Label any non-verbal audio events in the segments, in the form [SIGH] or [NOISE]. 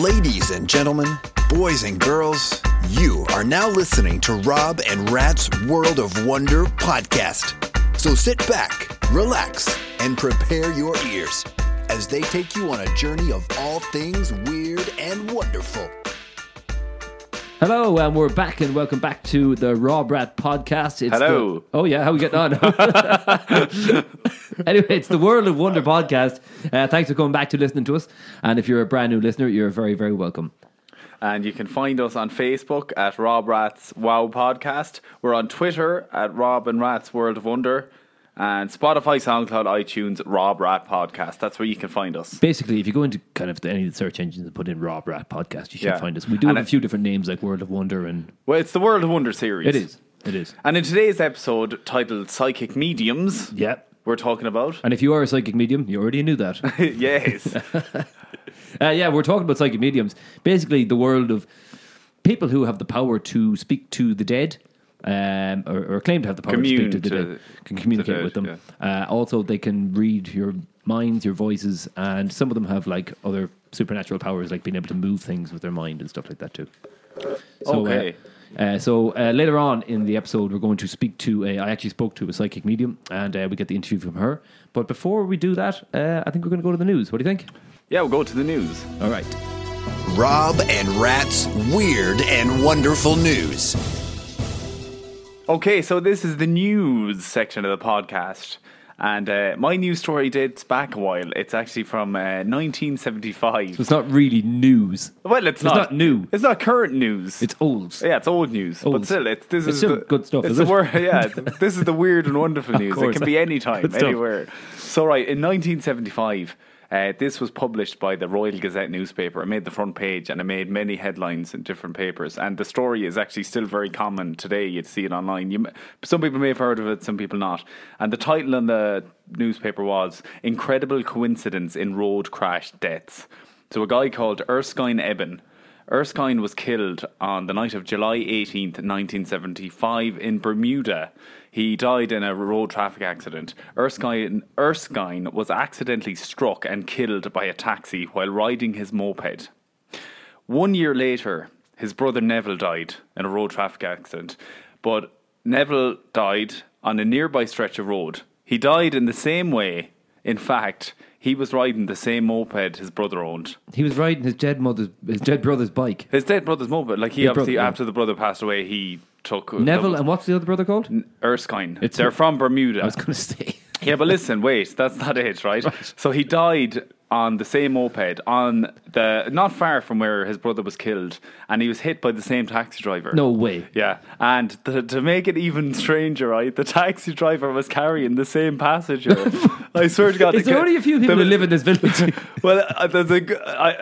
Ladies and gentlemen, boys and girls, you are now listening to Rob and Rat's World of Wonder podcast. So sit back, relax, and prepare your ears as they take you on a journey of all things weird and wonderful. Hello, and we're back, and welcome back to the Rob Rat podcast. It's Hello. The, oh yeah, how we getting on? [LAUGHS] anyway, it's the World of Wonder podcast. Uh, thanks for coming back to listening to us. And if you're a brand new listener, you're very, very welcome. And you can find us on Facebook at Rob Rat's Wow Podcast. We're on Twitter at Rob and Rat's World of Wonder. And Spotify, SoundCloud, iTunes, Rob Rat Podcast. That's where you can find us. Basically, if you go into kind of the, any of the search engines and put in Rob Rat podcast, you should Yeah. find us. We do And have a it- few different names like World of Wonder, and Well, it's the World of Wonder series. it is, it is. And in today's episode titled Psychic Mediums, Yeah. we're talking about. And if you are a psychic medium, you already knew that. [LAUGHS] yes. [LAUGHS] Uh, yeah, we're talking about psychic mediums. Basically, the world of people who have the power to speak to the dead, um, or, or claim to have the power to speak Commune to the dead, can communicate dead, with them. Uh, also, they can read your minds, your voices, and some of them have like other supernatural powers, like being able to move things with their mind and stuff like that too. So, Okay. Uh, uh, so uh, later on in the episode, we're going to speak to a. I actually spoke to a psychic medium, and uh, we get the interview from her. But before we do that, uh, I think we're going to go to the news. What do you think? yeah, we'll go to the news. All right. Rob and Rat's Weird and Wonderful News. Okay, so this is the news section of the podcast. And uh, my news story dates back a while. It's actually from uh, 1975. It's not really news. Well, it's, It's not, not new. It's not current news. It's old. yeah, it's old news, Old. but still, it's this It's is the, good stuff, It's the it? word, [LAUGHS] yeah. this is the weird and wonderful news. It can be any time, anywhere. So, right in 1975, uh, this was published by the Royal Gazette newspaper. It made the front page and it made many headlines in different papers. And the story is actually still very common today. You'd see it online. You, some people may have heard of it, some people not. And the title on the newspaper was "Incredible Coincidence in Road Crash Deaths." So, a guy called Erskine Ebbin. Erskine was killed on the night of July 18th, 1975, in Bermuda. He died in a road traffic accident. Erskine, Erskine was accidentally struck and killed by a taxi while riding his moped. One year later, his brother Neville died in a road traffic accident, but Neville died on a nearby stretch of road. He died in the same way. In fact, he was riding the same moped his brother owned. He was riding his dead mother's, his dead brother's bike. His dead brother's moped. Like he His obviously, brother, after the brother passed away, he took Neville, and what's the other brother called? Erskine. It's- They're from Bermuda. I was going to say. Yeah, but listen, wait, that's not it? Right. [LAUGHS] So he died on the same moped on the not far from where his brother was killed, and he was hit by the same taxi driver. No way. Yeah, and to, to make it even stranger, right, the taxi driver was carrying the same passenger. [LAUGHS] I swear to God, Is there only a few people who live in this village? [LAUGHS] well, uh, there's a, g- I,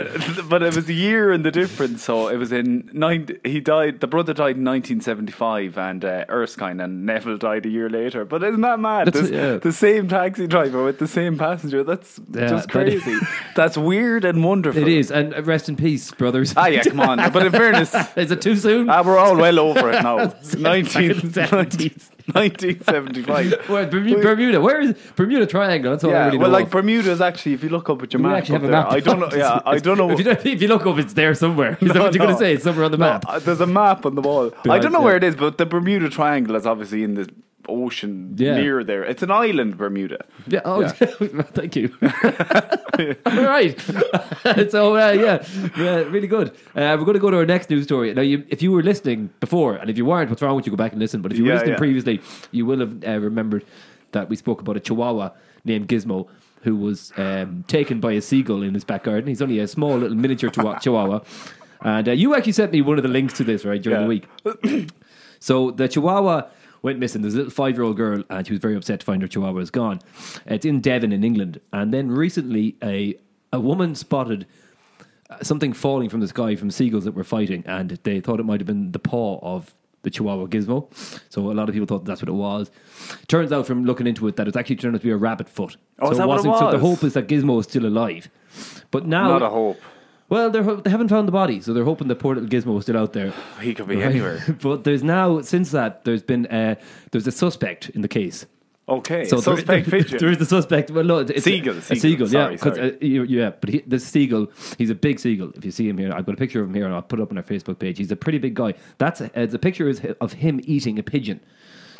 but it was a year in the difference. So it was in nine. He died. The brother died in 1975, and uh, Erskine and Neville died a year later. But isn't that mad? This- yeah. The same taxi driver with the same passenger. That's Yeah, just crazy. [LAUGHS] That's weird and wonderful. it is, and rest in peace, brothers. Ah, yeah, come on. [LAUGHS] But in fairness, is it too soon? ah, we're all well over it now. [LAUGHS] 19, 70s. 1975. Where, Bermuda, Bermuda, where is Bermuda Triangle? That's all I Yeah, really well, like of. Bermuda is actually, if you look up at your We map, actually have a there, map. I don't know. Yeah, I don't know. if, you, don't- if you look up, it's there somewhere. Is that what you're going to say? It's somewhere on the No, map. uh, there's a map on the wall. I don't know yeah. where it is, but the Bermuda Triangle is obviously in the ocean Yeah. near there. It's an island, Bermuda. Yeah. Oh, Yeah. [LAUGHS] thank you. [LAUGHS] All right. [LAUGHS] so uh, yeah, yeah, really good. Uh, we're going to go to our next news story. Now, you, if you were listening before, and if you weren't, what's wrong with you? Go back and listen. But if you were Yeah, listening previously, you will have uh, remembered that we spoke about a Chihuahua named Gizmo. Who was um, taken by a seagull in his back garden? He's only a small little miniature chihuahua- Chihuahua, and uh, you actually sent me one of the links to this right during Yeah. the week. So the Chihuahua went missing. There's a little five year old girl, and she was very upset to find her Chihuahua was gone. It's in Devon, in England. And then recently, a a woman spotted uh, something falling from the sky from seagulls that were fighting, and they thought it might have been the paw of the Chihuahua Gizmo. So a lot of people thought that's what it was. Turns out from looking into it that it's actually turned out to be a rabbit foot. Oh, so is that what it wasn't- So the hope is that Gizmo is still alive. But now, Not a hope. Well, they're, ho- they haven't found the body, so they're hoping the poor little Gizmo is still out there. [LAUGHS] He could be Right. anywhere. [LAUGHS] but there's now since that there's been uh, there's a suspect in the case. Okay, So there- suspect [LAUGHS] pigeon. there is the suspect. Well, no, it's Seagull, A, seagull, seagull, sorry, yeah, sorry. uh, yeah. But he, the seagull, he's a big seagull. If you see him here, I've got a picture of him here, and I'll put it up on our Facebook page. He's a pretty big guy. That's a, uh, the picture is of him eating a pigeon.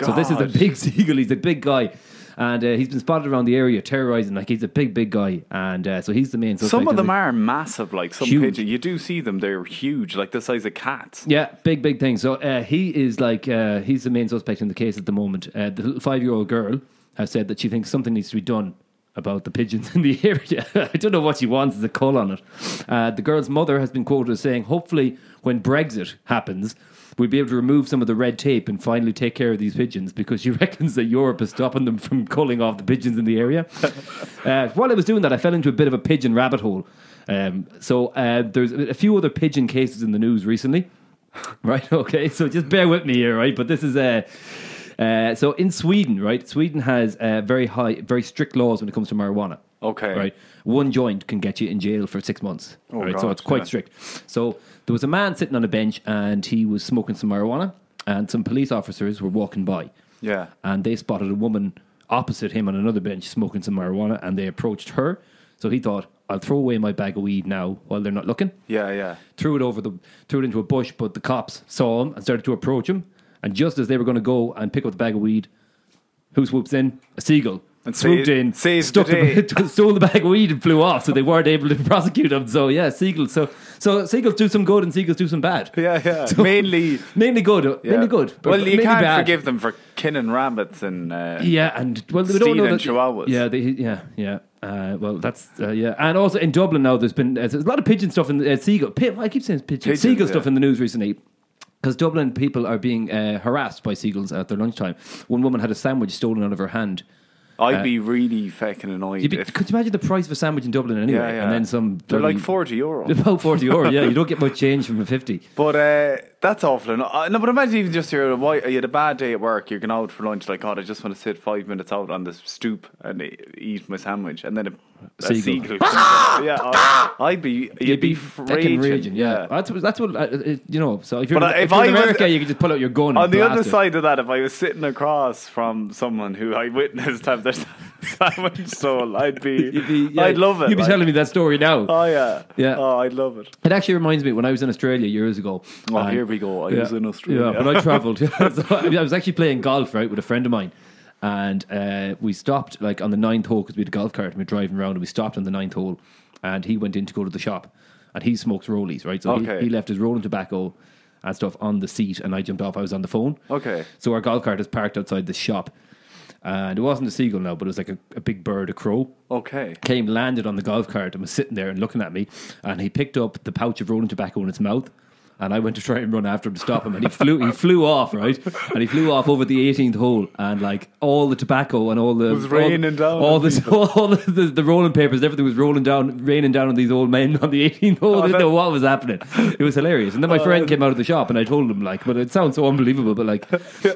So this is a big seagull. He's a big guy. And uh, he's been spotted around the area terrorizing. Like he's a big, big guy, and uh, so he's the main. Suspect Some of them the- are massive, like some Huge. pigeon. You do see them; they're huge, like the size of cats. Yeah, big, big thing. So uh, he is like, uh, he's the main suspect in the case at the moment. Uh, the five year old girl has said that she thinks something needs to be done about the pigeons [LAUGHS] in the area. [LAUGHS] I don't know what she wants as a call on it. Uh, the girl's mother has been quoted as saying, hopefully, when Brexit happens, we'll be able to remove some of the red tape and finally take care of these pigeons because she [LAUGHS] reckons that Europe is stopping them from culling off the pigeons in the area. [LAUGHS] uh, while I was doing that, I fell into a bit of a pigeon rabbit hole. Um, so uh, there's a few other pigeon cases in the news recently. [LAUGHS] Right. Okay. So just bear with me here, right? But this is uh, uh, so in Sweden, right? Sweden has uh, very high, very strict laws when it comes to marijuana. Okay. Right. One joint can get you in jail for six months. Oh, right. so it's quite yeah. strict. So there was a man sitting on a bench and he was smoking some marijuana, and some police officers were walking by Yeah. and they spotted a woman opposite him on another bench smoking some marijuana, and they approached her. So he thought, "I'll throw away my bag of weed now while they're not looking." Yeah, yeah. Threw it over the, threw it into a bush, but the cops saw him and started to approach him. And just as they were going to go and pick up the bag of weed, who swoops in? A seagull. And swooped in, saves stuck the the, [LAUGHS] stole the bag of weed and flew off. So they weren't able to [LAUGHS] prosecute him. So yeah, seagulls. So so seagulls do some good and seagulls do some bad. Yeah, yeah. [LAUGHS] So- mainly, Mainly good. yeah. Mainly good. but Well, you can't bad. forgive them for killing rabbits and uh, Yeah, and well, we don't know that, chihuahuas. Yeah, they, yeah, yeah. Uh, well, that's uh, yeah, and also in Dublin now, there's been uh, there's a lot of pigeon stuff in the uh, seagull. Pi- I keep saying pigeon, Pigeons, seagull yeah. stuff in the news recently. Because Dublin people are being uh, harassed by seagulls at their lunchtime. One woman had a sandwich stolen out of her hand. I'd be really fucking annoyed. Be, if, could you imagine the price of a sandwich in Dublin anyway? yeah, yeah. And then some. They're like forty euro. [LAUGHS] About 40 euro, yeah. You don't get much change from a 50. But uh, that's awful. No, uh, no, but imagine even just you're why you had a bad day at work. You're going out for lunch. Like, God, I just want to sit five minutes out on the stoop and e- eat my sandwich, and then a, a Seagull. seagull. [LAUGHS] yeah, I, I'd be. You'd, You'd be raging. fucking raging, yeah. That's, what- that's what, uh, uh, you know, so if you're, But in, if if you're in I was- America, you can just pull out your gun and On the other it. side of that, if I was sitting across from someone who I witnessed have their [LAUGHS] [LAUGHS] sandwich stolen, I'd be. [LAUGHS] Be, yeah, I'd love it. You'd be like- telling me that story now. Oh yeah, Yeah. Oh, I'd love it. It actually reminds me when I was in Australia years ago. Oh, and- here we go. I yeah, was in Australia. Yeah, but I [LAUGHS] travelled. so I was actually playing golf right with a friend of mine, and uh, we stopped like on the ninth hole because we had a golf cart and we were driving around, and we stopped on the ninth hole, and he went in to go to the shop, and he smokes rollies, right? So Okay. he, he left his rolling tobacco and stuff on the seat, and I jumped off. I was on the phone. Okay. So our golf cart is parked outside the shop. And it wasn't a seagull now, but it was like a, a big bird, a crow Okay. came, landed on the golf cart, and was sitting there and looking at me. And he picked up the pouch of rolling tobacco in its mouth. And I went to try and run after him to stop him, and he flew. He flew off, right? And he flew off over the 18th hole, and like all the tobacco and all the Was all- raining down all this, [LAUGHS] all the, the, the rolling papers, everything was rolling down, raining down on these old men on the 18th hole. Oh, I didn't that- know what was happening. It was hilarious. And then my Oh, friend came out of the shop, and I told him like, but it sounds so unbelievable, but like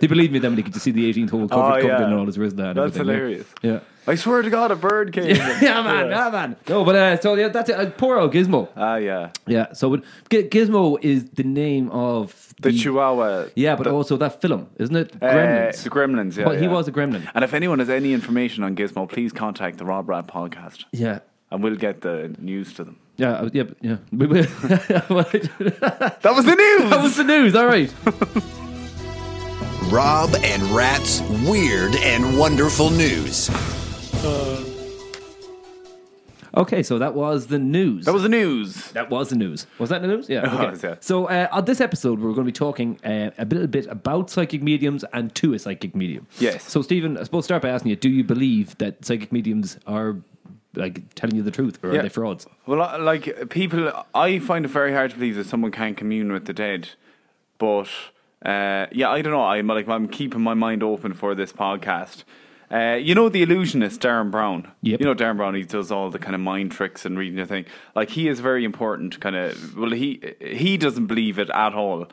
he believed me then when he could just see the 18th hole covered, Oh, covered yeah. in all his wrist. and That's hilarious. Yeah. I swear to God, a bird came. Yeah, [LAUGHS] man, yeah, man. No, but uh, so yeah, that's it. Uh, poor old Gizmo. Ah, yeah. Yeah, so it, G- Gizmo is the name of The Chihuahua. Yeah, but the, also that film, isn't it? uh, Gremlins. the Gremlins. Yeah, Well, he was a gremlin. And if anyone has any information on Gizmo, please contact the Rob Rat podcast, Yeah. and we'll get the news to them. Yeah, uh, yeah, yeah. We- we- that [LAUGHS] That was the news. That was the news. All right. Rob and Rat's weird and wonderful news. Okay, so that was the news. that was the news. That was the news. Was that the news? Yeah. Okay. was, yeah. So uh, on this episode, we're going to be talking uh, a little bit about psychic mediums and to a psychic medium. Yes. So Stephen, I suppose start by asking you: Do you believe that psychic mediums are like telling you the truth, or Yeah. are they frauds? Well, I- like people, I find it very hard to believe that someone can commune with the dead. But uh, yeah, I don't know. I'm like I'm keeping my mind open for this podcast. Uh, you know the illusionist Derren Brown. Yep. You know Derren Brown. He does all the kind of mind tricks and reading the thing. Like he is very important. Kind of. Well, he he doesn't believe it at all.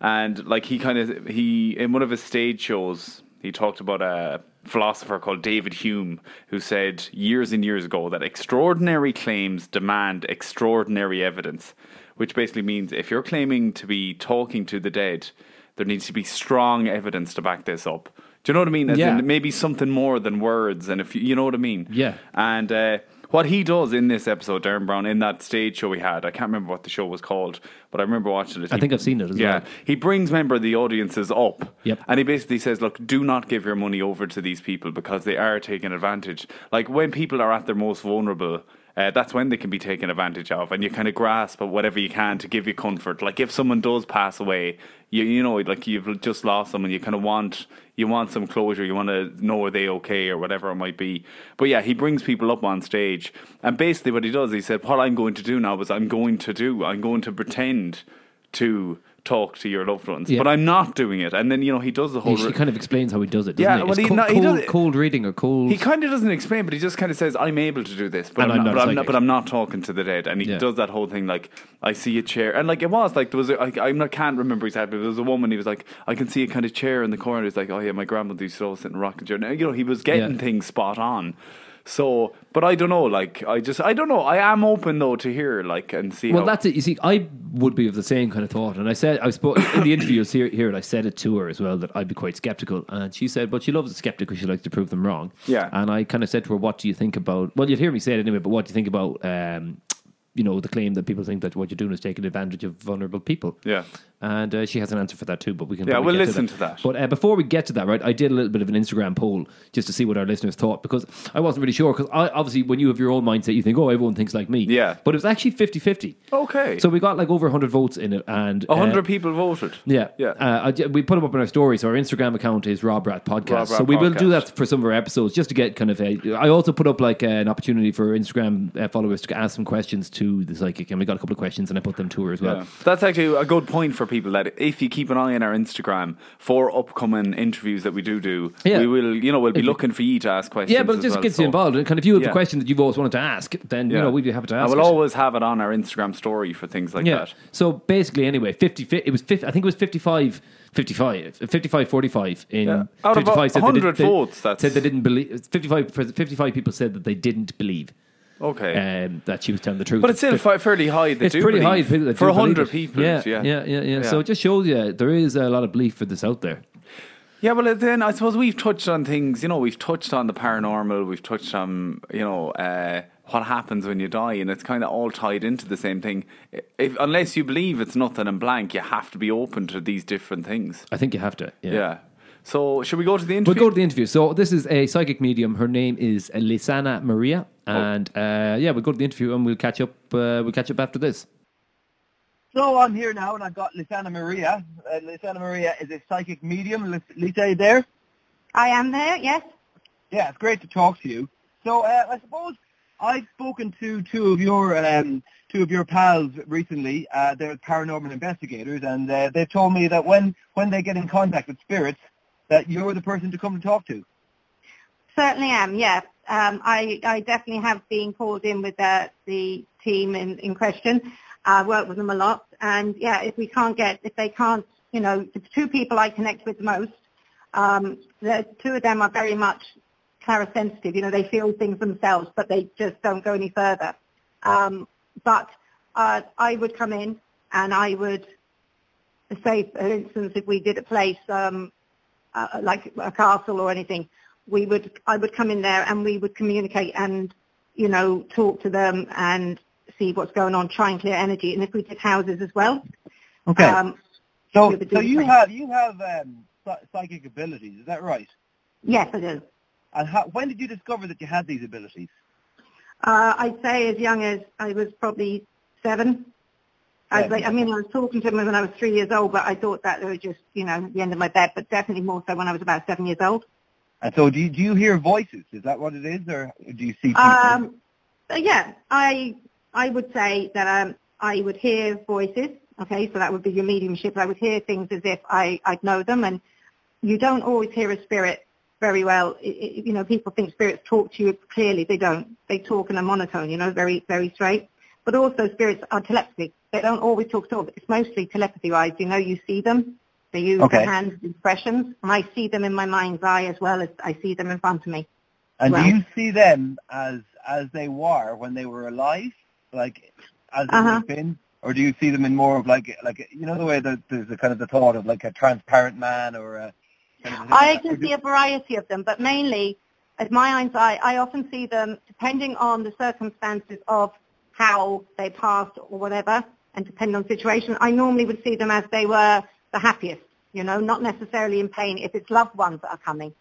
And like he kind of he in one of his stage shows he talked about a philosopher called David Hume who said years and years ago that extraordinary claims demand extraordinary evidence, which basically means if you're claiming to be talking to the dead, there needs to be strong evidence to back this up. Do you know what I mean? As Yeah. maybe something more than words, and if you, you know what I mean. Yeah. And uh, what he does in this episode, Derren Brown, in that stage show we had, I can't remember what the show was called, but I remember watching it. I He- think I've seen it as yeah, well. he brings member of the audiences up, Yep. and he basically says, "Look, do not give your money over to these people because they are taking advantage. Like when people are at their most vulnerable." Uh, that's when they can be taken advantage of, and you kind of grasp at whatever you can to give you comfort. Like if someone does pass away, you you know, like you've just lost someone, you kind of want you want some closure. You want to know are they okay or whatever it might be. But yeah, he brings people up on stage, and basically what he does, he said, "What I'm going to do now is I'm going to do, I'm going to pretend to talk to your loved ones, Yeah. but I'm not doing it." And then you know he does the whole. He, he kind of explains how he does it. Yeah, he? well, he- co- no, he cold, cold reading or cold. He kind of doesn't explain, but he just kind of says, "I'm able to do this, but I'm, I'm not, but, I'm not, but I'm not talking to the dead." And he Yeah. does that whole thing like, "I see a chair," and like it was like there was, a, I, I not- can't remember exactly. But there was a woman. He was like, "I can see a kind of chair in the corner." He's like, "Oh yeah, my grandmother used to always sit in a rocking chair." Now, you know, he was getting Yeah. things spot on. So, but I don't know. Like, I just, I don't know. I am open though to hear like and see. Well, how, that's it. You see, I would be of the same kind of thought, and I said, I spoke in the interview here, here, and I said it to her as well that I'd be quite skeptical, and she said, but she loves a skeptic because she likes to prove them wrong. Yeah. And I kind of said to her, what do you think about? Well, you'd hear me say it anyway, but what do you think about? Um, you know the claim that people think that what you're doing is taking advantage of vulnerable people. Yeah. and uh, she has an answer for that too. But we can Yeah, we'll listen to to that. that. But uh, before we get to that, right, I did a little bit of an Instagram poll just to see what our listeners thought because I wasn't really sure. Because obviously, when you have your own mindset, you think, oh, everyone thinks like me. Yeah. But it was actually 50 50. Okay. So we got like over 100 votes in it. And a uh, hundred people voted. yeah, Yeah. Uh, we put them up on our story. So our Instagram account is Rob Rat Podcast. Rob Rat so we will do that for some of our episodes, just to get kind of a. I also put up like uh, an opportunity for Instagram uh, followers to ask some questions to the psychic, and we got a couple of questions, and I put them to her as well. Yeah. That's actually a good point for people that if you keep an eye on our Instagram for upcoming interviews that we do do, Yeah. we will, you know, we'll be If looking for you to ask questions. Yeah, but it just well, gets so- you involved. And kind of if you have Yeah. a question that you've always wanted to ask, then you know we'd be happy to ask. I will it. always have it on our Instagram story for things like that. So basically, anyway, 50, it was 50, I think it was 55, 55, 55 45 in Yeah. Out of 55 said they 100 did- they votes, said they didn't believe 55, 55 people said that they didn't believe Okay. um, that she was telling the truth. but it's still fi- fairly high. It's pretty high believe. people that for do 100 people. Yeah, yeah. yeah, yeah, yeah, So it just shows you there is a lot of belief for this out there. Yeah, well, then I suppose we've touched on things. You know, we've touched on the paranormal. We've touched on you know uh, what happens when you die, and it's kind of all tied into the same thing. If unless you believe it's nothing and blank, you have to be open to these different things. I think you have to. Yeah. Yeah. So should we go to the interview? We'll go to the interview. So this is a psychic medium. Her name is Lisana Maria, Oh. and uh, yeah, we'll go to the interview and we'll catch up. Uh, we'll catch up after this. So I'm here now, and I've got Lisana Maria. Uh, Lisana Maria is a psychic medium. Lis- Lisa, are you there? I am there, yes. Yeah, it's great to talk to you. So uh, I suppose I've spoken to two of your um, two of your pals recently. Uh, they're paranormal investigators, and uh, they told me that when when they get in contact with spirits, that you're the person to come and talk to. Certainly am, yeah. Um, I, I definitely have been called in with uh, the team in, in question. I work with them a lot. And yeah, if we can't get, if they can't, you know, the two people I connect with most, um, the two of them are very much clarisensitive. You know, they feel things themselves, but they just don't go any further. Um, but uh, I would come in and I would say, for instance, if we did a place um, uh, like a castle or anything, we would I would come in there and we would communicate and you know talk to them and see what's going on, try and clear energy. And if we did houses as well, Okay. um, so we so you have you have um, psychic abilities. Is that right? yes, I do. And how, when did you discover that you had these abilities? Uh, I'd say as young as I was probably seven. I, was like, I mean, I was talking to them when I was three years old, but I thought that they were just, you know, the end of my bed. But definitely more so when I was about seven years old. And so do you, do you hear voices? Is that what it is, or do you see people? Um, uh, yeah, I I would say that um, I would hear voices. Okay, so that would be your mediumship. I would hear things as if I I'd know them, and you don't always hear a spirit very well. I- I- you know, people think spirits talk to you clearly. They don't. They talk in a monotone. You know, very very straight. But also spirits are telepathy. They don't always talk to all. It's mostly telepathy-wise. You know, you see them. They use Okay. their hands expressions, and I see them in my mind's eye as well as I see them in front of me. And Well- do you see them as as they were when they were alive, like as they Uh-huh. have been, or do you see them in more of like like you know the way that there's a kind of the thought of like a transparent man or a Kind of I can see a variety of them, but mainly, as my eyes eye, I often see them depending on the circumstances of how they passed or whatever, and depending on the situation. I normally would see them as they were the happiest, you know, not necessarily in pain if it's loved ones that are coming.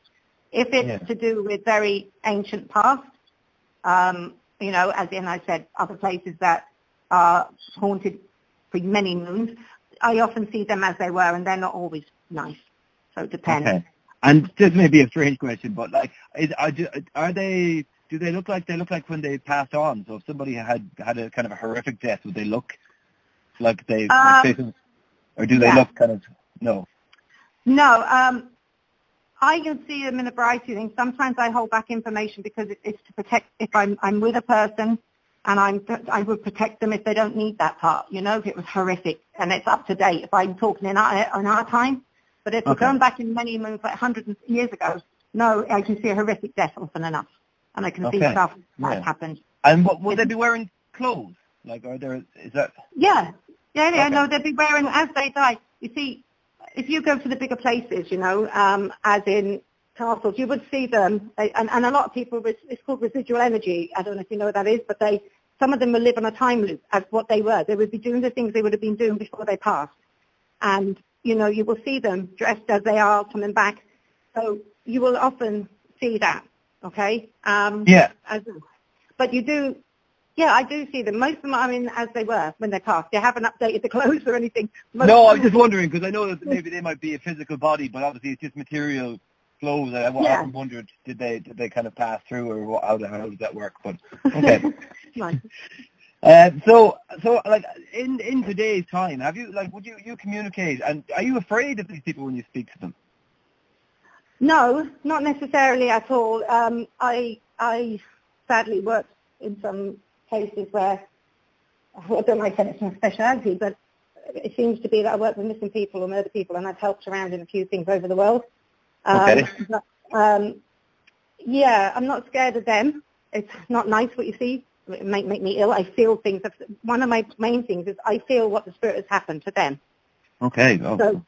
If it's Yeah. to do with very ancient past, um, you know, as in I said, other places that are haunted for many moons, I often see them as they were, and they're not always nice. So it depends. Okay. And this may be a strange question, but like, is, are, are they? Do they look like they look like when they passed on? So if somebody had had a kind of a horrific death, would they look like they? Um, or do they yeah. look kind of no? No, um, I can see them in a variety of things. Sometimes I hold back information because it, it's to protect. If I'm I'm with a person, and I'm I would protect them if they don't need that part. You know, if it was horrific and it's up to date. If I'm talking in our in our time, but if we're Okay. going back in many moons, like hundreds of years ago, no, I can see a horrific death often enough, and I can see Okay. stuff that Yeah. happened. And what would they be wearing clothes? Like, are there? Is that? Yeah, yeah, yeah. Okay. No, they'd be wearing as they die. You see, if you go to the bigger places, you know, um, as in castles, you would see them, and, and a lot of people, it's it's called residual energy. I don't know if you know what that is, but they, some of them will live on a time loop as what they were. They would be doing the things they would have been doing before they passed, and you know, you will see them dressed as they are coming back. So you will often see that. Okay. Um, Yeah. as, but you do, yeah, I do see them. Most of them, I mean, as they were when they passed. They haven't updated the [LAUGHS] clothes or anything. Most No, I was just wondering because I know that maybe they might be a physical body, but obviously it's just material clothes. I, I Yeah. wondered did they did they kind of pass through or what, how, how does that work? But okay. [LAUGHS] Nice. Uh, so, so like in in today's time, have you like would you you communicate and are you afraid of these people when you speak to them? No, not necessarily at all. Um, I I sadly worked in some places where I don't like saying it's my speciality, but it seems to be that I work with missing people or murder people, and I've helped around in a few things over the world. Um, but, um, yeah, I'm not scared of them. It's not nice what you see. It might make me ill. I feel things. One of my main things is I feel what the spirit has happened to them. Okay. Oh. So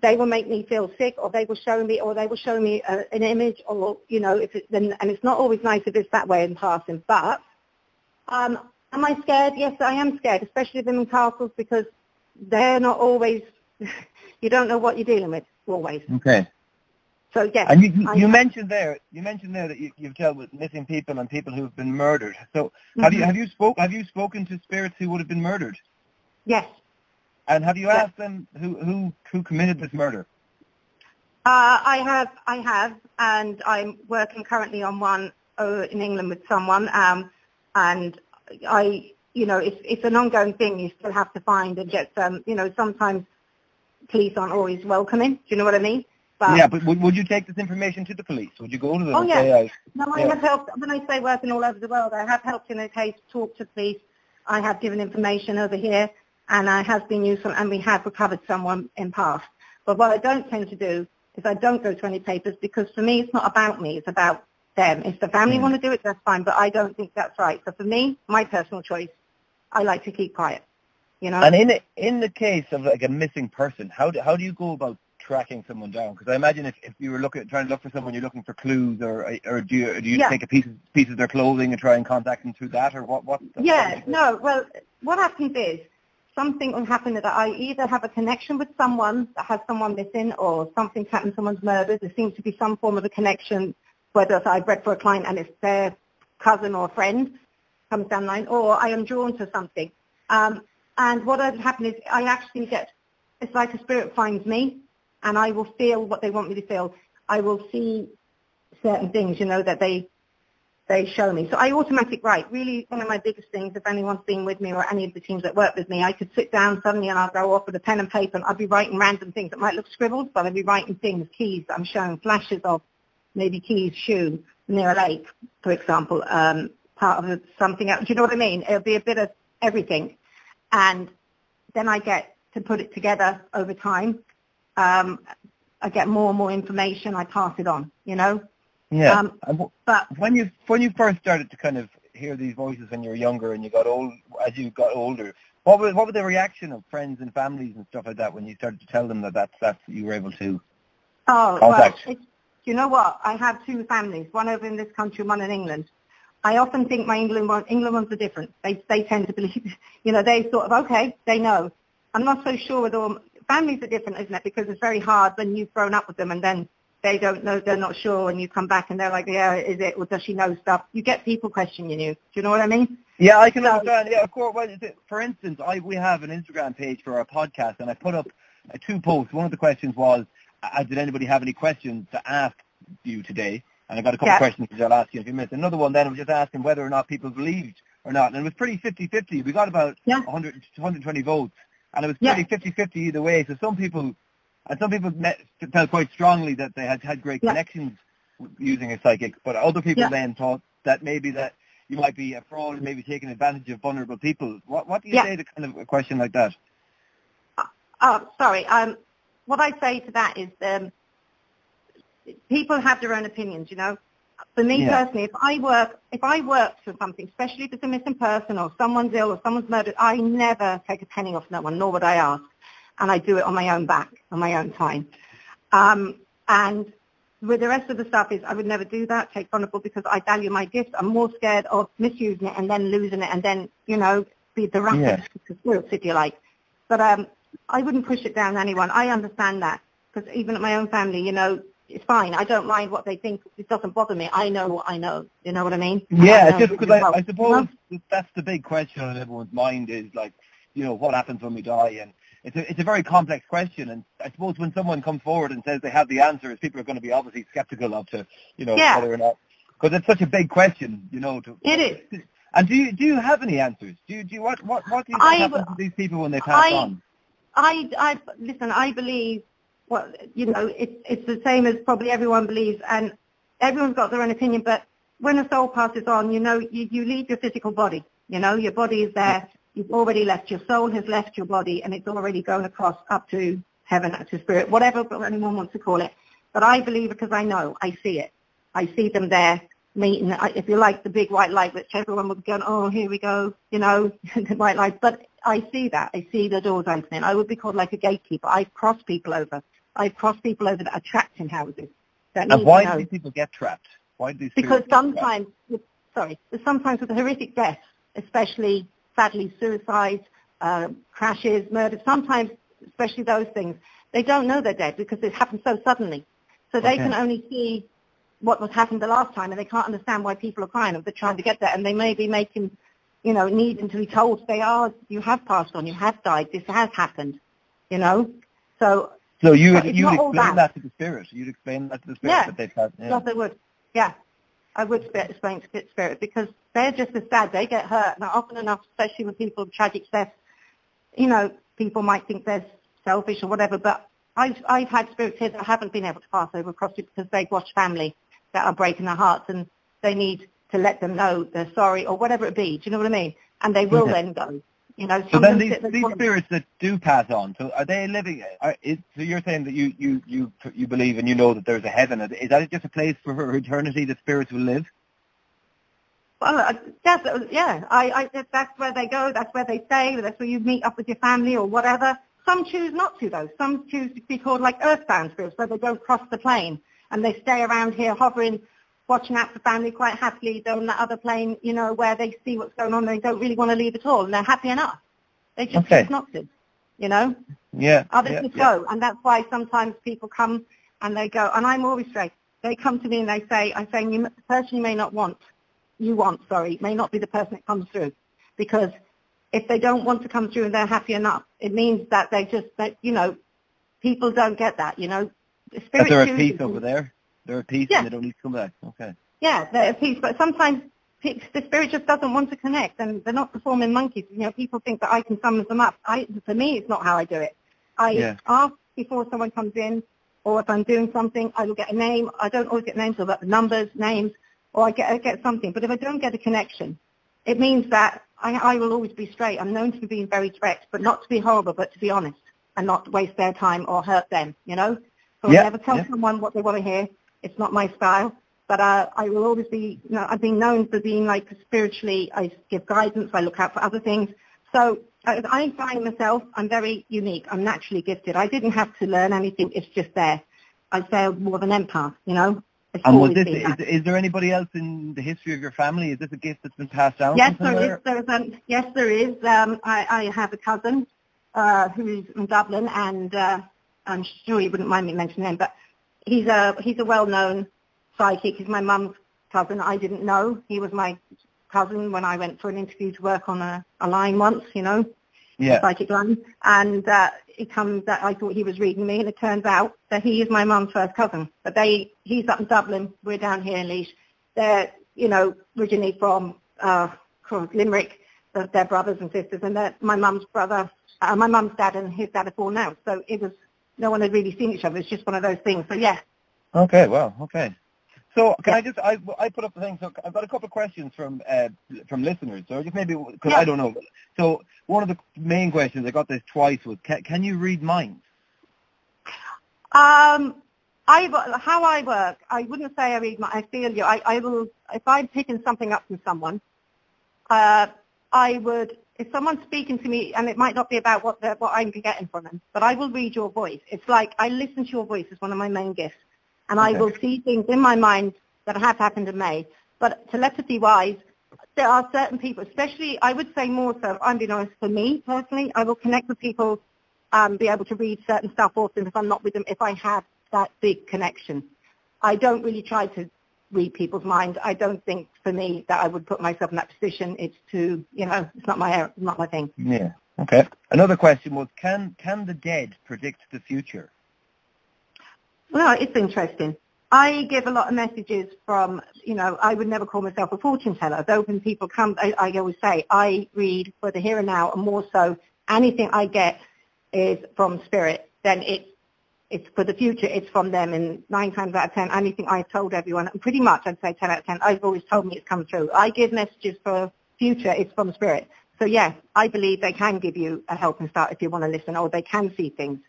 they will make me feel sick, or they will show me, or they will show me uh, an image, or you know, if it, then and it's not always nice if it's that way in passing. But um, am I scared? Yes, I am scared, especially them in castles because they're not always. [LAUGHS] you don't know what you're dealing with always. Okay. So yes, And you, you- you mentioned there, you mentioned there that you, you've dealt with missing people and people who have been murdered. So have you Mhm. have you spoke have you spoken to spirits who would have been murdered? yes. And have you Yeah. asked them who who who committed this murder? Uh, I have, I have, and I'm working currently on one uh, in England with someone, um, and I, you know, it's it's an ongoing thing. You still have to find and get some, you know, sometimes police aren't always welcoming. Do you know what I mean? But yeah, but would, would you take this information to the police? Would you go to them Oh, yeah. say, I, No, I Yeah. have helped, when I say working all over the world, I have helped in a case talk to police. I have given information over here and I have been useful and we have recovered someone in past. But what I don't tend to do is I don't go to any papers because for me it's not about me, it's about them. If the family Mm. want to do it, that's fine, but I don't think that's right. So for me, my personal choice, I like to keep quiet. You know? and in in the case of like a missing person, how do, how do you go about tracking someone down? Because I imagine if, if you were looking trying to look for someone, you're looking for clues, or or do you do you Yeah. take a piece of, piece of their clothing and try and contact them through that, or what what? Yeah, no, well, what happens is something will happen that I either have a connection with someone that has someone missing or something's happened, someone's murdered. There seems to be some form of a connection, whether I've read for a client and it's their cousin or friend comes down the line, or I am drawn to something. Um, and what has happened is I actually get, it's like a spirit finds me and I will feel what they want me to feel. I will see certain things, you know, that they they show me. So I automatic write. Really, one of my biggest things, if anyone's been with me or any of the teams that work with me, I could sit down suddenly and I'll go off with a pen and paper and I'll be writing random things that might look scribbled, but I'll be writing things, keys that I'm showing, flashes of maybe keys, shoe near a lake, for example, um, part of something else. Do you know what I mean? It'll be a bit of everything. And then I get to put it together over time. Um, I get more and more information. I pass it on, you know? Yeah. Um, But when you when you first started to kind of hear these voices when you were younger and you got old as you got older, what was what was the reaction of friends and families and stuff like that when you started to tell them that that's that's you were able to Oh, Contact. well, you know what? I have two families, one over in this country, one in England. I often think my England one, England ones are different. They they tend to believe, [LAUGHS] you know, they sort of okay, they know. I'm not so sure with all families are different, isn't it? Because it's very hard when you've grown up with them and then they don't know, they're not sure, and you come back and they're like, yeah, is it, or does she know stuff? You get people questioning you. Do you know what I mean? Yeah, I can So- understand. Yeah, of course. Well, it- for instance, I we have an Instagram page for our podcast, and I put up two posts. One of the questions was, uh, "Did anybody have any questions to ask you today?" And I got a couple Yeah. of questions which I'll ask you in a few minutes. Another one then I was just asking whether or not people believed or not, and it was pretty 50-50. We got about Yeah. 100, 120 votes, and it was Yeah. pretty 50-50 either way. So some people, and some people met, felt quite strongly that they had had great Yeah. connections using a psychic, but other people Yeah. then thought that maybe that you might be a fraud and maybe taking advantage of vulnerable people. What what do you Yeah. say to kind of a question like that? Oh, sorry. Um, what I say to that is um, people have their own opinions, you know. For me Yeah. personally, if I work, if I work for something, especially if it's a missing person or someone's ill or someone's murdered, I never take a penny off no one, nor would I ask. And I do it on my own back, on my own time. Um, and with the rest of the stuff is I would never do that, take vulnerable because I value my gift. I'm more scared of misusing it and then losing it and then, you know, be the Yeah. racket to spirits, if you like. But um, I wouldn't push it down anyone. I understand that because even at my own family, you know, it's fine. I don't mind what they think. It doesn't bother me. I know what I know. You know what I mean? Yeah, I just because I. I suppose that that's the big question on everyone's mind is like, you know, what happens when we die? And it's a, it's a very complex question. And I suppose when someone comes forward and says they have the answers, people are going to be obviously skeptical of to, you know, Yeah. whether or not, because it's such a big question, you know. To, It is. And do you do you have any answers? Do you do you, what what what do you I- think happens to these people when they pass I- on? I, I listen. I believe, well, you know, it's it's the same as probably everyone believes, and everyone's got their own opinion. But when a soul passes on, you know, you, you leave your physical body. You know, your body is there. You've already left. Your soul has left your body, and it's already gone across up to heaven, up to spirit, whatever anyone wants to call it. But I believe because I know, I see it. I see them there meeting. I- If you like the big white light, which everyone would go, oh, here we go, you know, [LAUGHS] the white light. But I see that. I see the doors opening. I would be called like a gatekeeper. I've crossed people over. I've crossed people over that are trapped in houses. That And why do people get trapped? Why do these Because sometimes, with, sorry, sometimes with a horrific deaths, especially sadly suicides, uh, crashes, murders, sometimes, especially those things, they don't know they're dead because it happens so suddenly. So they can only see what was happened the last time and they can't understand why people are crying they're trying to get there and they may be making, you know, needing to be told they are, you have passed on, you have died, this has happened, you know. So So you would you would explain that. that. to the spirit. You'd explain that to the spirit Yeah. that they've had. Yeah. Yes, I would. Yeah, I would explain to the Spirit because they're just as sad. They get hurt. Now, often enough, especially with people with tragic deaths, you know, people might think they're selfish or whatever, but I've, I've had spirits here that haven't been able to pass over across it because they've watched family that are breaking their hearts and they need to let them know they're sorry or whatever it be. Do you know what I mean? And they will Okay. then go. You know, So then these, these spirits that do pass on, so are they living? Are, is, so you're saying that you, you, you, you believe and you know that there's a heaven. Is that just a place for eternity that spirits will live? Well, uh, that's, uh, yeah, I, I, that's where they go, that's where they stay, that's where you meet up with your family or whatever. Some choose not to, though. Some choose to be called like earthbound spirits, where they don't cross the plane and they stay around here hovering, watching out for family quite happily. They're on that other plane, you know, where they see what's going on. They don't really want to leave at all, and they're happy enough. They just Okay. choose not to, you know. Yeah. Others yeah, just yeah. go, and that's why sometimes people come and they go, and I'm always straight. They come to me and they say, I'm saying, you, the person you may not want, you want, sorry, may not be the person that comes through. Because if they don't want to come through and they're happy enough, it means that they just, that, you know, people don't get that, you know. The spirit they're at peace over there. They're at peace Yeah. and they don't need to come back. Okay. yeah, they're at peace, but sometimes the spirit just doesn't want to connect, and they're not performing monkeys. You know, people think that I can summon them up. I, for me, it's not how I do it. I Yeah. ask before someone comes in, or if I'm doing something, I will get a name. I don't always get names, but numbers, names, or I get I get something. But if I don't get a connection, it means that I, I will always be straight. I'm known to be being very direct, but not to be horrible, but to be honest and not waste their time or hurt them. You know, so Yeah, I never tell yeah. someone what they want to hear. It's not my style. But uh, I will always be, you know, I've been known for being like spiritually, I give guidance, I look out for other things. So I, I find myself, I'm very unique. I'm naturally gifted. I didn't have to learn anything. It's just there. I say more of an empath, you know. It's And was this, been is, there anybody else in the history of your family? Is this a gift that's been passed down? Yes, there is. There is um, yes, there is. Um, I, I have a cousin uh, who's in Dublin, and uh, I'm sure you wouldn't mind me mentioning him, but he's a he's a well-known psychic. He's my mum's cousin. I didn't know he was my cousin when I went for an interview to work on a, a line once. You know, Yeah. psychic line, and uh, it comes that I thought he was reading me, and it turns out that he is my mum's first cousin. But they, he's up in Dublin, we're down here in Laois. They're, you know, originally from uh, Limerick. They're, brothers and sisters, and they're my mum's brother, uh, my mum's dad, and his dad are born now. So it was no one had really seen each other. It's just one of those things. So yeah, Okay, well, okay. So can I just, I, I put up the thing, so I've got a couple of questions from uh, from listeners, so just maybe, because Yeah. I don't know. So one of the main questions, I got this twice, was can, can you read minds? Um, I how I work, I wouldn't say I read my. I feel you. I, I will if I'm picking something up from someone. Uh, I would if someone's speaking to me, and it might not be about what what I'm getting from them, but I will read your voice. It's like I listen to your voice is one of my main gifts, and I will see things in my mind that have happened in May. But telepathy wise, there are certain people, especially I would say more so. I'm being honest. For me personally, I will connect with people um, be able to read certain stuff off them if I'm not with them, if I have that big connection. I don't really try to read people's minds. I don't think for me that I would put myself in that position. It's too, you know, it's not my not my thing. Yeah. Okay. Another question was, can can the dead predict the future? Well, it's interesting. I give a lot of messages from, you know, I would never call myself a fortune teller. Though when people come, I, I always say I read for the here and now, and more so, anything I get is from spirit. Then it's it's for the future. It's from them. And nine times out of ten, anything I've told everyone, pretty much I'd say ten out of ten, I've always told me it's come true. I give messages for future. It's from spirit. So yes, I believe they can give you a helping start if you want to listen, or they can see things.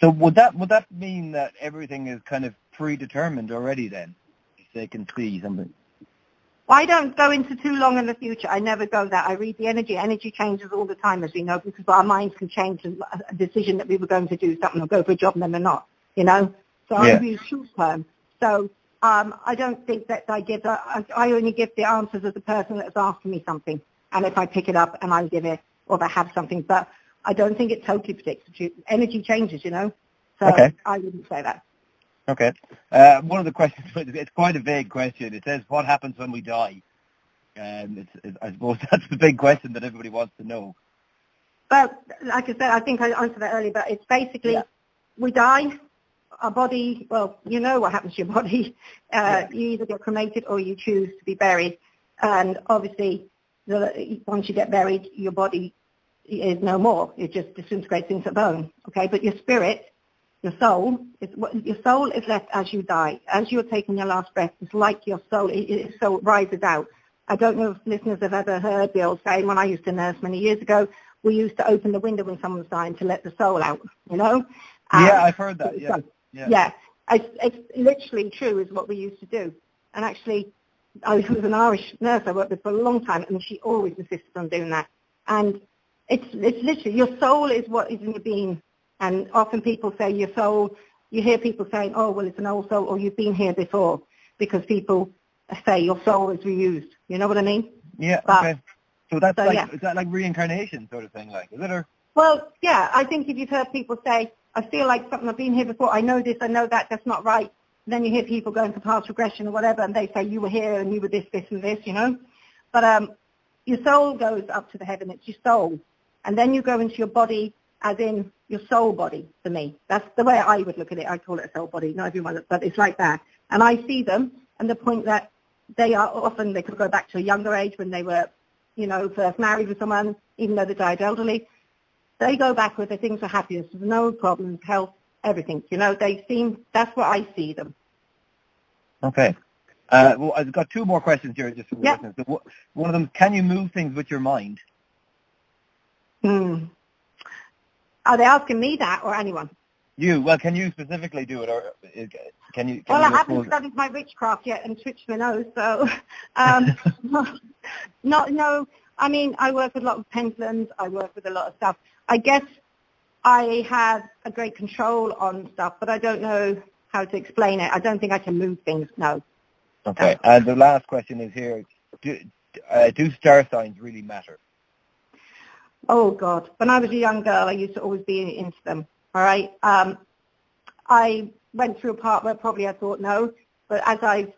So would that would that mean that everything is kind of predetermined already then? If they can see something. I don't go into too long in the future. I never go that. I read the energy. Energy changes all the time, as we know, because our minds can change a decision that we were going to do something or go for a job and then we're not, you know? So Yeah. I read short term. So um, I don't think that I give, the, I I only give the answers of the person that's asking me something. And if I pick it up and I give it, or I have something, but I don't think it totally predicts. Energy changes, you know? So Okay. I wouldn't say that. Okay. Uh, one of the questions, [LAUGHS] it's quite a vague question. It says, what happens when we die? Um, it's, it's, I suppose [LAUGHS] that's the big question that everybody wants to know. But like I said, I think I answered that earlier, but it's basically Yeah. we die, our body, well, you know what happens to your [LAUGHS] body. Uh, You either get cremated or you choose to be buried. And obviously, the, once you get buried, your body is no more. It just disintegrates into bone. Okay, but your spirit, your soul, is what your soul is left as you die. As you're taking your last breath, it's like your soul, it, it soul rises out. I don't know if listeners have ever heard the old saying. When I used to nurse many years ago, we used to open the window when someone's dying to let the soul out. You know? yeah, Um, I've heard that. Yeah. Yeah. yeah, it's, it's literally true is what we used to do. And actually, I [LAUGHS] was an Irish nurse I worked with for a long time, and she always insisted on doing that. And it's it's literally your soul is what is in your being. And often people say your soul. You hear people saying, "Oh, well, it's an old soul," or "You've been here before," because people say your soul is reused. You know what I mean? Yeah. But- Okay. So that's so, like yeah. is that like reincarnation sort of thing, like is it? Or Well, yeah, I think if you've heard people say, I feel like something, I've been here before, I know this, I know that, that's not right. Then you hear people going for past regression or whatever, and they say, you were here and you were this, this, and this, you know? But um, your soul goes up to the heaven, it's your soul. And then you go into your body, as in your soul body, for me. That's the way I would look at it. I call it a soul body, not everyone, but it's like that. And I see them, and the point that they are often, they could go back to a younger age when they were you know, first married with someone, even though they died elderly, they go back with the things are happiness, no problems, health, everything. You know, they seem, that's what I see them. okay. Uh, well, I've got two more questions here, just Yeah. listeners. One of them: Can you move things with your mind? Hmm. Are they asking me that or anyone? You well, can you specifically do it, or uh, can you? Can well, you I haven't studied my witchcraft yet and switched my nose, so um, [LAUGHS] not no. I mean, I work with a lot of pendulums. I work with a lot of stuff. I guess I have a great control on stuff, but I don't know. how to explain it. I don't think I can move things. No. Okay. And the last question is here: Do, uh, do star signs really matter? Oh God! When I was a young girl, I used to always be into them. All right. Um, I went through a part where probably I thought no, but as I've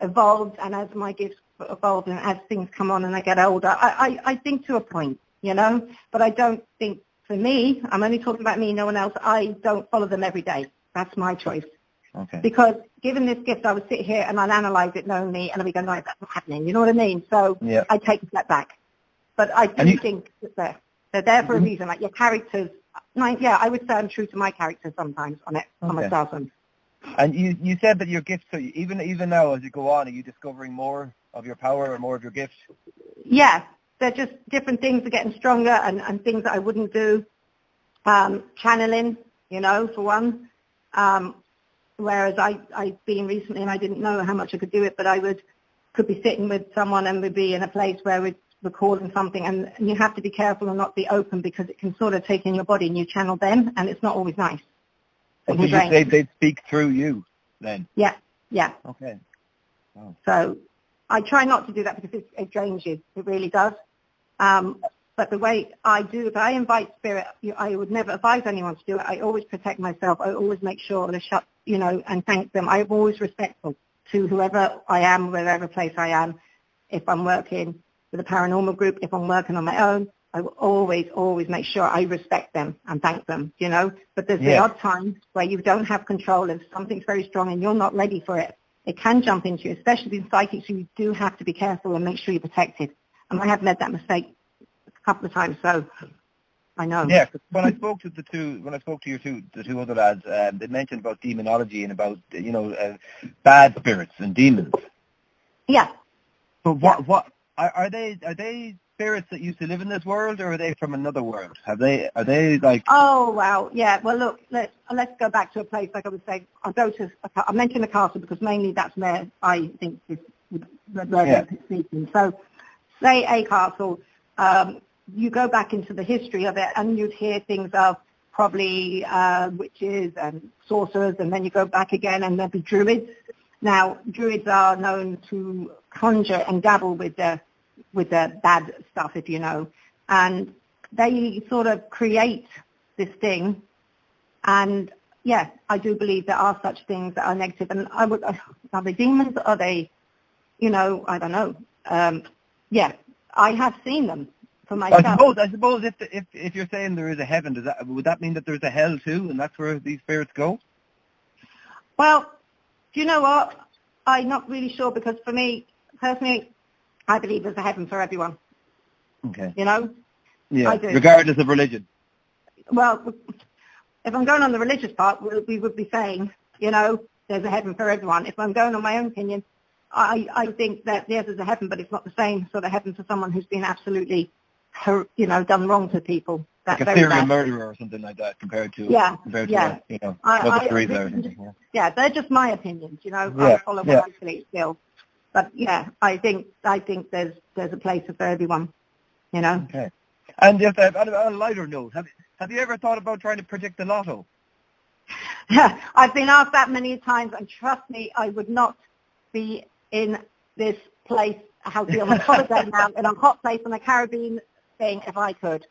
evolved and as my gifts evolve and as things come on and I get older, I, I, I think to a point, you know. But I don't think for me. I'm only talking about me, no one else. I don't follow them every day. That's my choice. Okay. Because given this gift, I would sit here and I'll analyse it me and I'll be going, no, that's not happening. You know what I mean? So Yeah. I take a step back. But I do you- think that they're, they're there for a reason. Like your characters, yeah, I would say I'm true to my character sometimes on it, on Okay. myself. And And you, you said that your gifts, so even even now as you go on, are you discovering more of your power or more of your gifts? yeah, they're just different things are getting stronger and, and things that I wouldn't do. Um, channeling, you know, for one. Um, whereas I, I've been recently and I didn't know how much I could do it, but I would could be sitting with someone and we'd be in a place where we're recording something and, something and you have to be careful and not be open because it can sort of take in your body and you channel them and it's not always nice. Can you, they they speak through you then. Yeah, yeah. Okay. So I try not to do that because it, it drains you. It really does. Um, but the way I do, if I invite spirit, I would never advise anyone to do it. I always protect myself. I always make sure to shut, you know, and thank them. I'm always respectful to whoever I am, wherever place I am. If I'm working with a paranormal group, if I'm working on my own, I will always, always make sure I respect them and thank them, you know. But there's the odd times where you don't have control if something's very strong and you're not ready for it. It can jump into you, especially in psychics, so you do have to be careful and make sure you're protected. And I have made that mistake a couple of times, so I know. Yeah, when I [LAUGHS] spoke to the two, when I spoke to your two, the two other lads, um, they mentioned about demonology and about you know uh, bad spirits and demons. Yeah. But what what are, are they? Are they spirits that used to live in this world, or are they from another world? Have they? Are they like? Oh wow, yeah. Well, look, let's let's go back to a place like I was saying. I'll go to. a I mentioned the castle because mainly that's where I think this where Yeah. speaking. So, say a castle. Um, you go back into the history of it, and you'd hear things of probably uh, witches and sorcerers, and then you go back again, and there'd be druids. Now, druids are known to conjure and dabble with the with the bad stuff, if you know, and they sort of create this thing. And yeah, I do believe there are such things that are negative. And I would, are they demons? Are they, you know, I don't know. Um, yeah, I have seen them for myself. I suppose. I suppose if the, if if you're saying there is a heaven, does that would that mean that there's a hell too, and that's where these spirits go? Well, do you know what? I'm not really sure because for me, personally, I believe there's a heaven for everyone. Okay. You know, Yeah. Regardless of religion. well, if I'm going on the religious part, we, we would be saying, you know, there's a heaven for everyone. If I'm going on my own opinion, I, I think that yes, there's a heaven, but it's not the same sort of heaven for someone who's been absolutely, you know, done wrong to people. That's like a very serial bad. murderer or something like that, compared to Yeah, compared yeah. to you know I- I-. Yeah. Yeah, they're just my opinions, you know. Yeah, I follow yeah. what I believe still. But yeah, I think I think there's there's a place for everyone, you know. Okay. And just uh, on, a, lighter note, have have you ever thought about trying to predict the lotto? [LAUGHS] I've been asked that many times, and trust me, I would not be in this place, how be on a holiday now, in a hot place in the Caribbean thing if I could.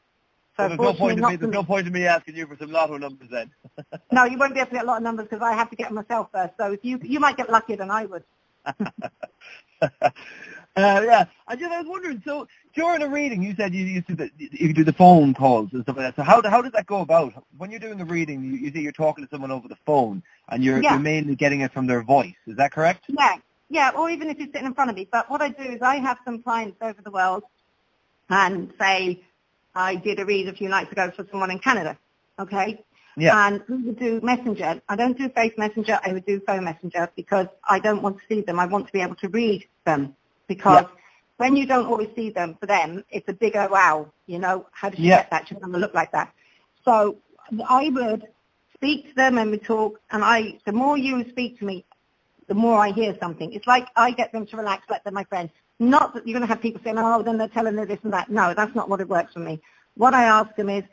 So So there's no point in me. There's no point in me asking you for some lotto numbers then. [LAUGHS] No, you won't be able to get a lot of numbers because I have to get them myself first. So if you you might get luckier than I would. [LAUGHS] uh, yeah, I just I was wondering. So during a reading, you said you used to the, you do the phone calls and stuff like that. So how how does that go about? When you're doing a reading, you, you say you're talking to someone over the phone, and you're Yeah. you're mainly getting it from their voice. Is that correct? Yeah, yeah, or even if you're sitting in front of me. But what I do is I have some clients over the world and say I did a read a few nights ago for someone in Canada, okay? Yeah. And we would do messenger. I don't do face messenger, I would do phone messenger because I don't want to see them. I want to be able to read them because when you don't always see them, for them, it's a bigger wow, you know, how does she Yeah. get that? She doesn't look like that. So I would speak to them and we talk and I, the more you speak to me, the more I hear something. It's like I get them to relax, let them my friend. Not that you're going to have people saying, oh, then they're telling her this and that. No, that's not what it works for me. What I ask them is,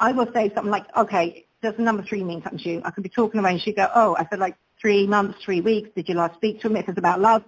I will say something like, okay, does the number three mean something to you? I could be talking away and she'd go, oh, I said like three months, three weeks. Did you last speak to him? If it's about love.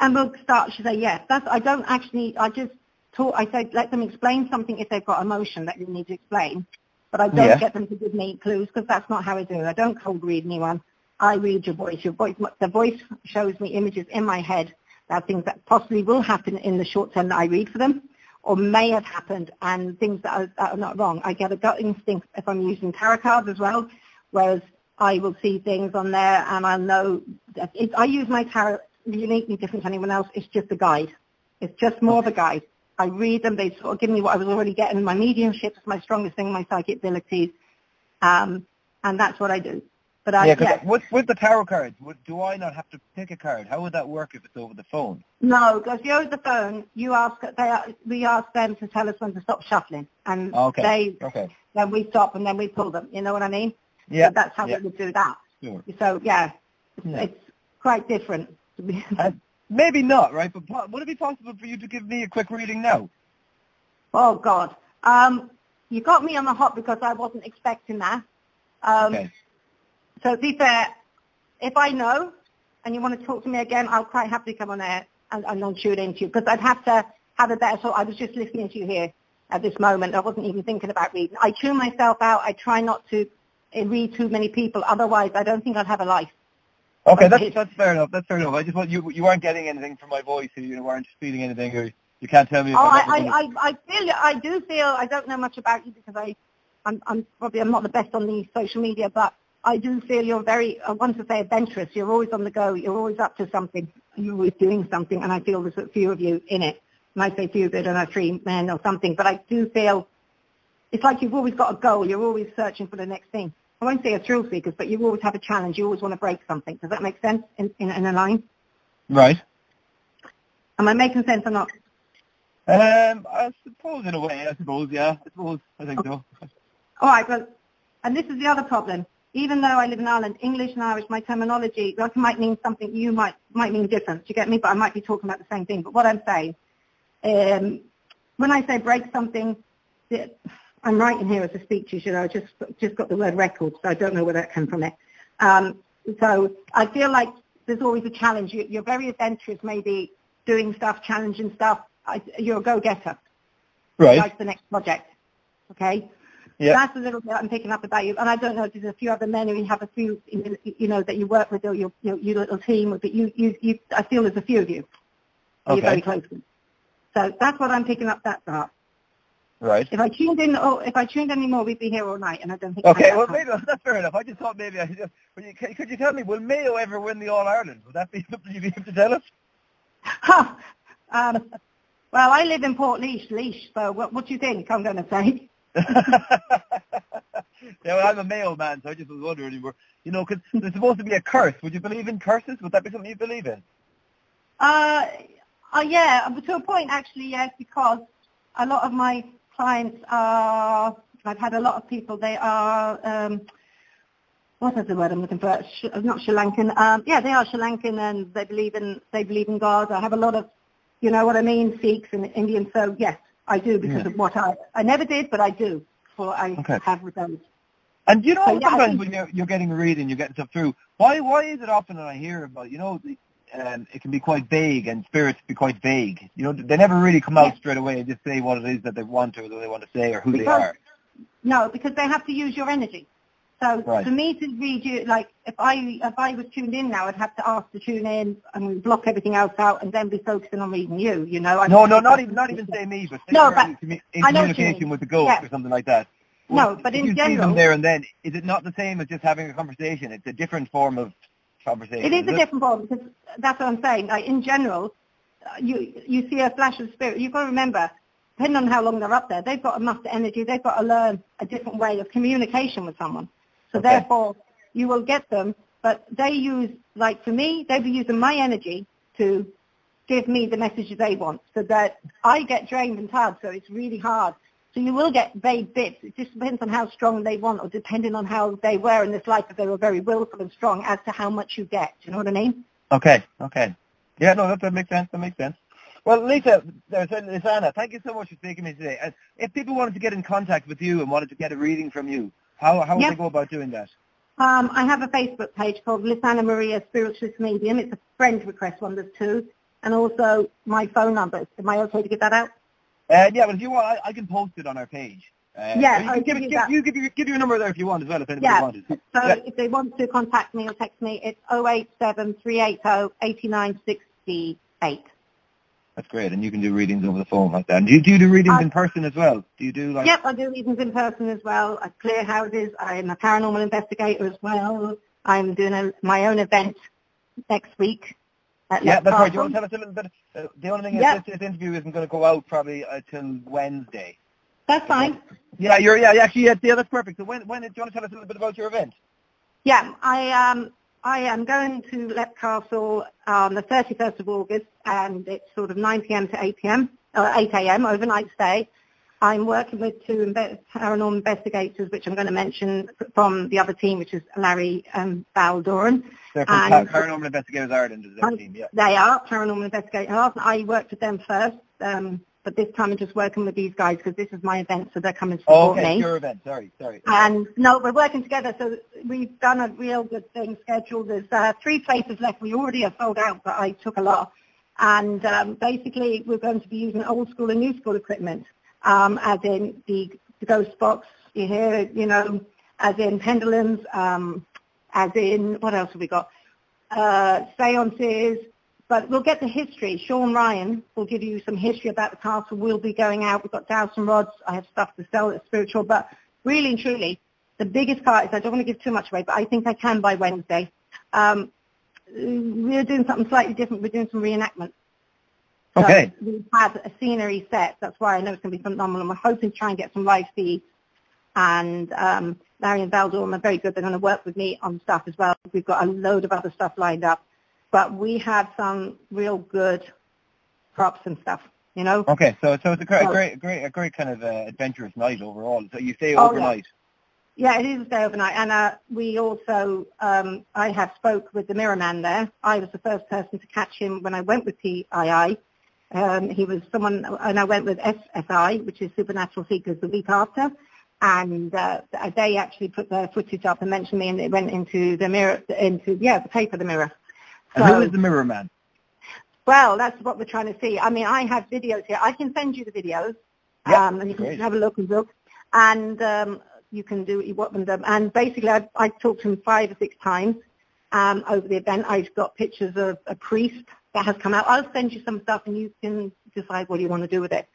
And we'll start, she say, yes. That's, I don't actually, I just talk, I say, let them explain something if they've got emotion that you need to explain. But I don't Yeah. get them to give me clues because that's not how I do it. I don't cold read anyone. I read your voice. Your voice, the voice shows me images in my head that things that possibly will happen in the short term that I read for them or may have happened and things that are, that are not wrong. I get a gut instinct if I'm using tarot cards as well, whereas I will see things on there and I'll know that it, I use my tarot uniquely different to anyone else. It's just a guide. It's just more of a guide. I read them. They sort of give me what I was already getting. My mediumship is my strongest thing, my psychic abilities. Um, and that's what I do. But I, yeah, yeah. with, with the tarot cards, would, do I not have to pick a card? How would that work if it's over the phone? No, because you're over the phone, you ask, they, we ask them to tell us when to stop shuffling. And Okay. they, Okay. then we stop and then we pull them. You know what I mean? Yeah. So that's how yeah. we would do that. Sure. So yeah, it's, Yeah. it's quite different. to be- Uh, maybe not, right? But would it be possible for you to give me a quick reading now? oh God, um, you got me on the hop because I wasn't expecting that. Um, Okay. So to be fair, if I know and you want to talk to me again, I'll quite happily come on air and, and I'll tune into you because I'd have to have a better thought. I was just listening to you here at this moment. I wasn't even thinking about reading. I tune myself out. I try not to uh, read too many people. Otherwise, I don't think I'd have a life. Okay, that's that's fair enough. That's fair enough. I just want you you weren't getting anything from my voice. You, you weren't feeling anything, or you can't tell me. Oh, I, I, I, I feel, I do feel, I don't know much about you because I, I'm, I'm probably, I'm not the best on the social media, but I do feel you're very, I want to say adventurous. You're always on the go. You're always up to something. You're always doing something, and I feel there's a few of you in it. And I say few, but I know, three men or something, but I do feel it's like you've always got a goal. You're always searching for the next thing. I won't say a thrill seekers, but you always have a challenge. You always want to break something. Does that make sense in, in, in a line? right. Am I making sense or not? Um, I suppose in a way. I suppose, yeah. I suppose. I think so. All right, well, and this is the other problem. Even though I live in Ireland, English and Irish, my terminology, that might mean something you might might mean different. Do you get me? But I might be talking about the same thing. But what I'm saying, um, when I say break something, I'm writing here as a speech. you. You know, I just just got the word record, so I don't know where that came from. It. Um, so I feel like there's always a challenge. You, you're very adventurous, maybe doing stuff, challenging stuff. I, you're a go-getter Right. like the next project. Okay? Yeah. That's a little bit I'm picking up about you. And I don't know if there's a few other men who you have a few, you know, that you work with or your, your, your little team, but you, you, you, I feel there's a few of you that you're very close with. So that's what I'm picking up that part. Right. If I tuned in, or if I tuned in anymore, we'd be here all night, and I don't think. Okay, well, maybe [LAUGHS] that's fair enough. I just thought maybe I just. You, could you tell me, will Mayo ever win the All Ireland? Would that be [LAUGHS] something you'd be able to tell us? time. [LAUGHS] um, well, I live in Port Leash, Laois. So what, what do you think? I'm going to say. [LAUGHS] yeah, well, I'm a Mayo man, so I just was wondering, were- you know, because there's supposed to be a curse. Would you believe in curses? Would that be something you believe in? Uh, uh, yeah, to a point actually, yes, because a lot of my clients are, I've had a lot of people, they are, um, what is the word I'm looking for? Sh- not Sri Lankan. Um, yeah, they are Sri Lankan and they believe in, they believe in God. I have a lot of, you know what I mean, Sikhs and Indians. So yes, I do because Yeah. of what I, I never did, but I do. For I Okay. have those. And you know, So, yeah, sometimes think- when you're, you're getting a reading, you're getting stuff through. Why why is it often that I hear about, you know, the, um, it can be quite vague and spirits be quite vague. You know, they never really come out straight away and just say what it is that they want to or that they want to say or who they are. No, because they have to use your energy. So Right. for me to read you, like if I if I was tuned in now, I'd have to ask to tune in and block everything else out, and then be focusing on reading you. You know. I'd No, no, not even not even say me, but No, but in, in I know what you communication with the ghost Yeah. or something like that. No, but in you see them general- there and then, is it not the same as just having a conversation? It's a different form of conversation. It is a it? different form because that's what I'm saying. Like in general, uh, you you see a flash of spirit. You've got to remember, depending on how long they're up there, they've got to muster energy. They've got to learn a different way of communication with someone. So Okay. therefore, you will get them. But they use, like for me, they'll be using my energy to give me the messages they want, so that I get drained and tired. So it's really hard. So you will get vague bits. It just depends on how strong they want, or depending on how they were in this life. If they were very willful and strong, as to how much you get. Do you know what I mean? Okay, okay. Yeah, no, that, that makes sense. That makes sense. Well, Lisa, there's Lisanna, thank you so much for speaking to me today. If people wanted to get in contact with you and wanted to get a reading from you, how, how would Yep. they go about doing that? Um, I have a Facebook page called Lisanna Maria Spiritualist Medium. It's a friend request one, there's two. And also my phone number. Am I okay to get that out? Uh, yeah, but if you want, I, I can post it on our page. Uh, Yeah, you give, give you give, you give, your, give your number there if you want as well, if anybody Yeah. wanted. So Yeah. if they want to contact me or text me, it's 087 380 8968. That's great, and you can do readings over the phone like that. And do you, do you do readings I- in person as well? Do you do like? Yep, I do readings in person as well. I clear houses. I'm a paranormal investigator as well. I'm doing a, my own event next week. At Yeah, that's right. Do you want to tell us a little bit? Uh, the only thing Yeah. is this, this interview isn't going to go out probably until Wednesday. That's fine. Yeah, you're yeah actually yeah, yeah that's perfect. So when when do you want to tell us a little bit about your event? Yeah, I um I am going to Leap Castle on the 31st of August, and it's sort of 9 p.m. to 8 p.m. or 8 a.m. overnight stay. I'm working with two paranormal investigators, which I'm going to mention from the other team, which is Larry and Val Doran. They're And- Paranormal Investigators Ireland is their Um, team. Yeah. They are paranormal investigators. I worked with them first, um, but this time I'm just working with these guys because this is my event, so they're coming to Oh, support okay, me. your event. Sorry, sorry. And no, we're working together, so we've done a real good thing scheduled. There's uh, three places left. We already are sold out, but I took a lot. And um, basically, we're going to be using old school and new school equipment, um, as in the, the ghost box, you hear it, you know, as in pendulums, um, as in, what else have we got? Uh, seances, but we'll get the history. Sean Ryan will give you some history about the castle. We'll be going out. We've got dowsing rods. I have stuff to sell that's spiritual, but really and truly, the biggest part is I don't want to give too much away, but I think I can by Wednesday. Um, we're doing something slightly different. We're doing some reenactment. So Okay. we've had a scenery set. That's why I know it's going to be phenomenal. And we're hoping to try and get some live feeds. And um, Larry and Val Doran are very good. They're going to work with me on stuff as well. We've got a load of other stuff lined up. But we have some real good props and stuff, you know? Okay, so so it's a great, So- great, great, a great kind of uh, adventurous night overall. So you stay Oh, yeah. overnight. Yeah, it is a stay overnight. And uh, we also, um, I have spoke with the Mirror Man there. I was the first person to catch him when I went with PII. Um, he was someone, and I went with SSI, which is Supernatural Seekers, the week after. And uh, they actually put their footage up and mentioned me, and it went into the mirror, into yeah, the paper, the Mirror. And who So- is the Mirror Man? Well, that's what we're trying to see. I mean, I have videos here. I can send you the videos, Yeah, um, and you can great. have a look and look, and um, you can do what you want with them. And basically, I, I talked to him five or six times um, over the event. I've got pictures of a priest that has come out. I'll send you some stuff, and you can decide what you want to do with it.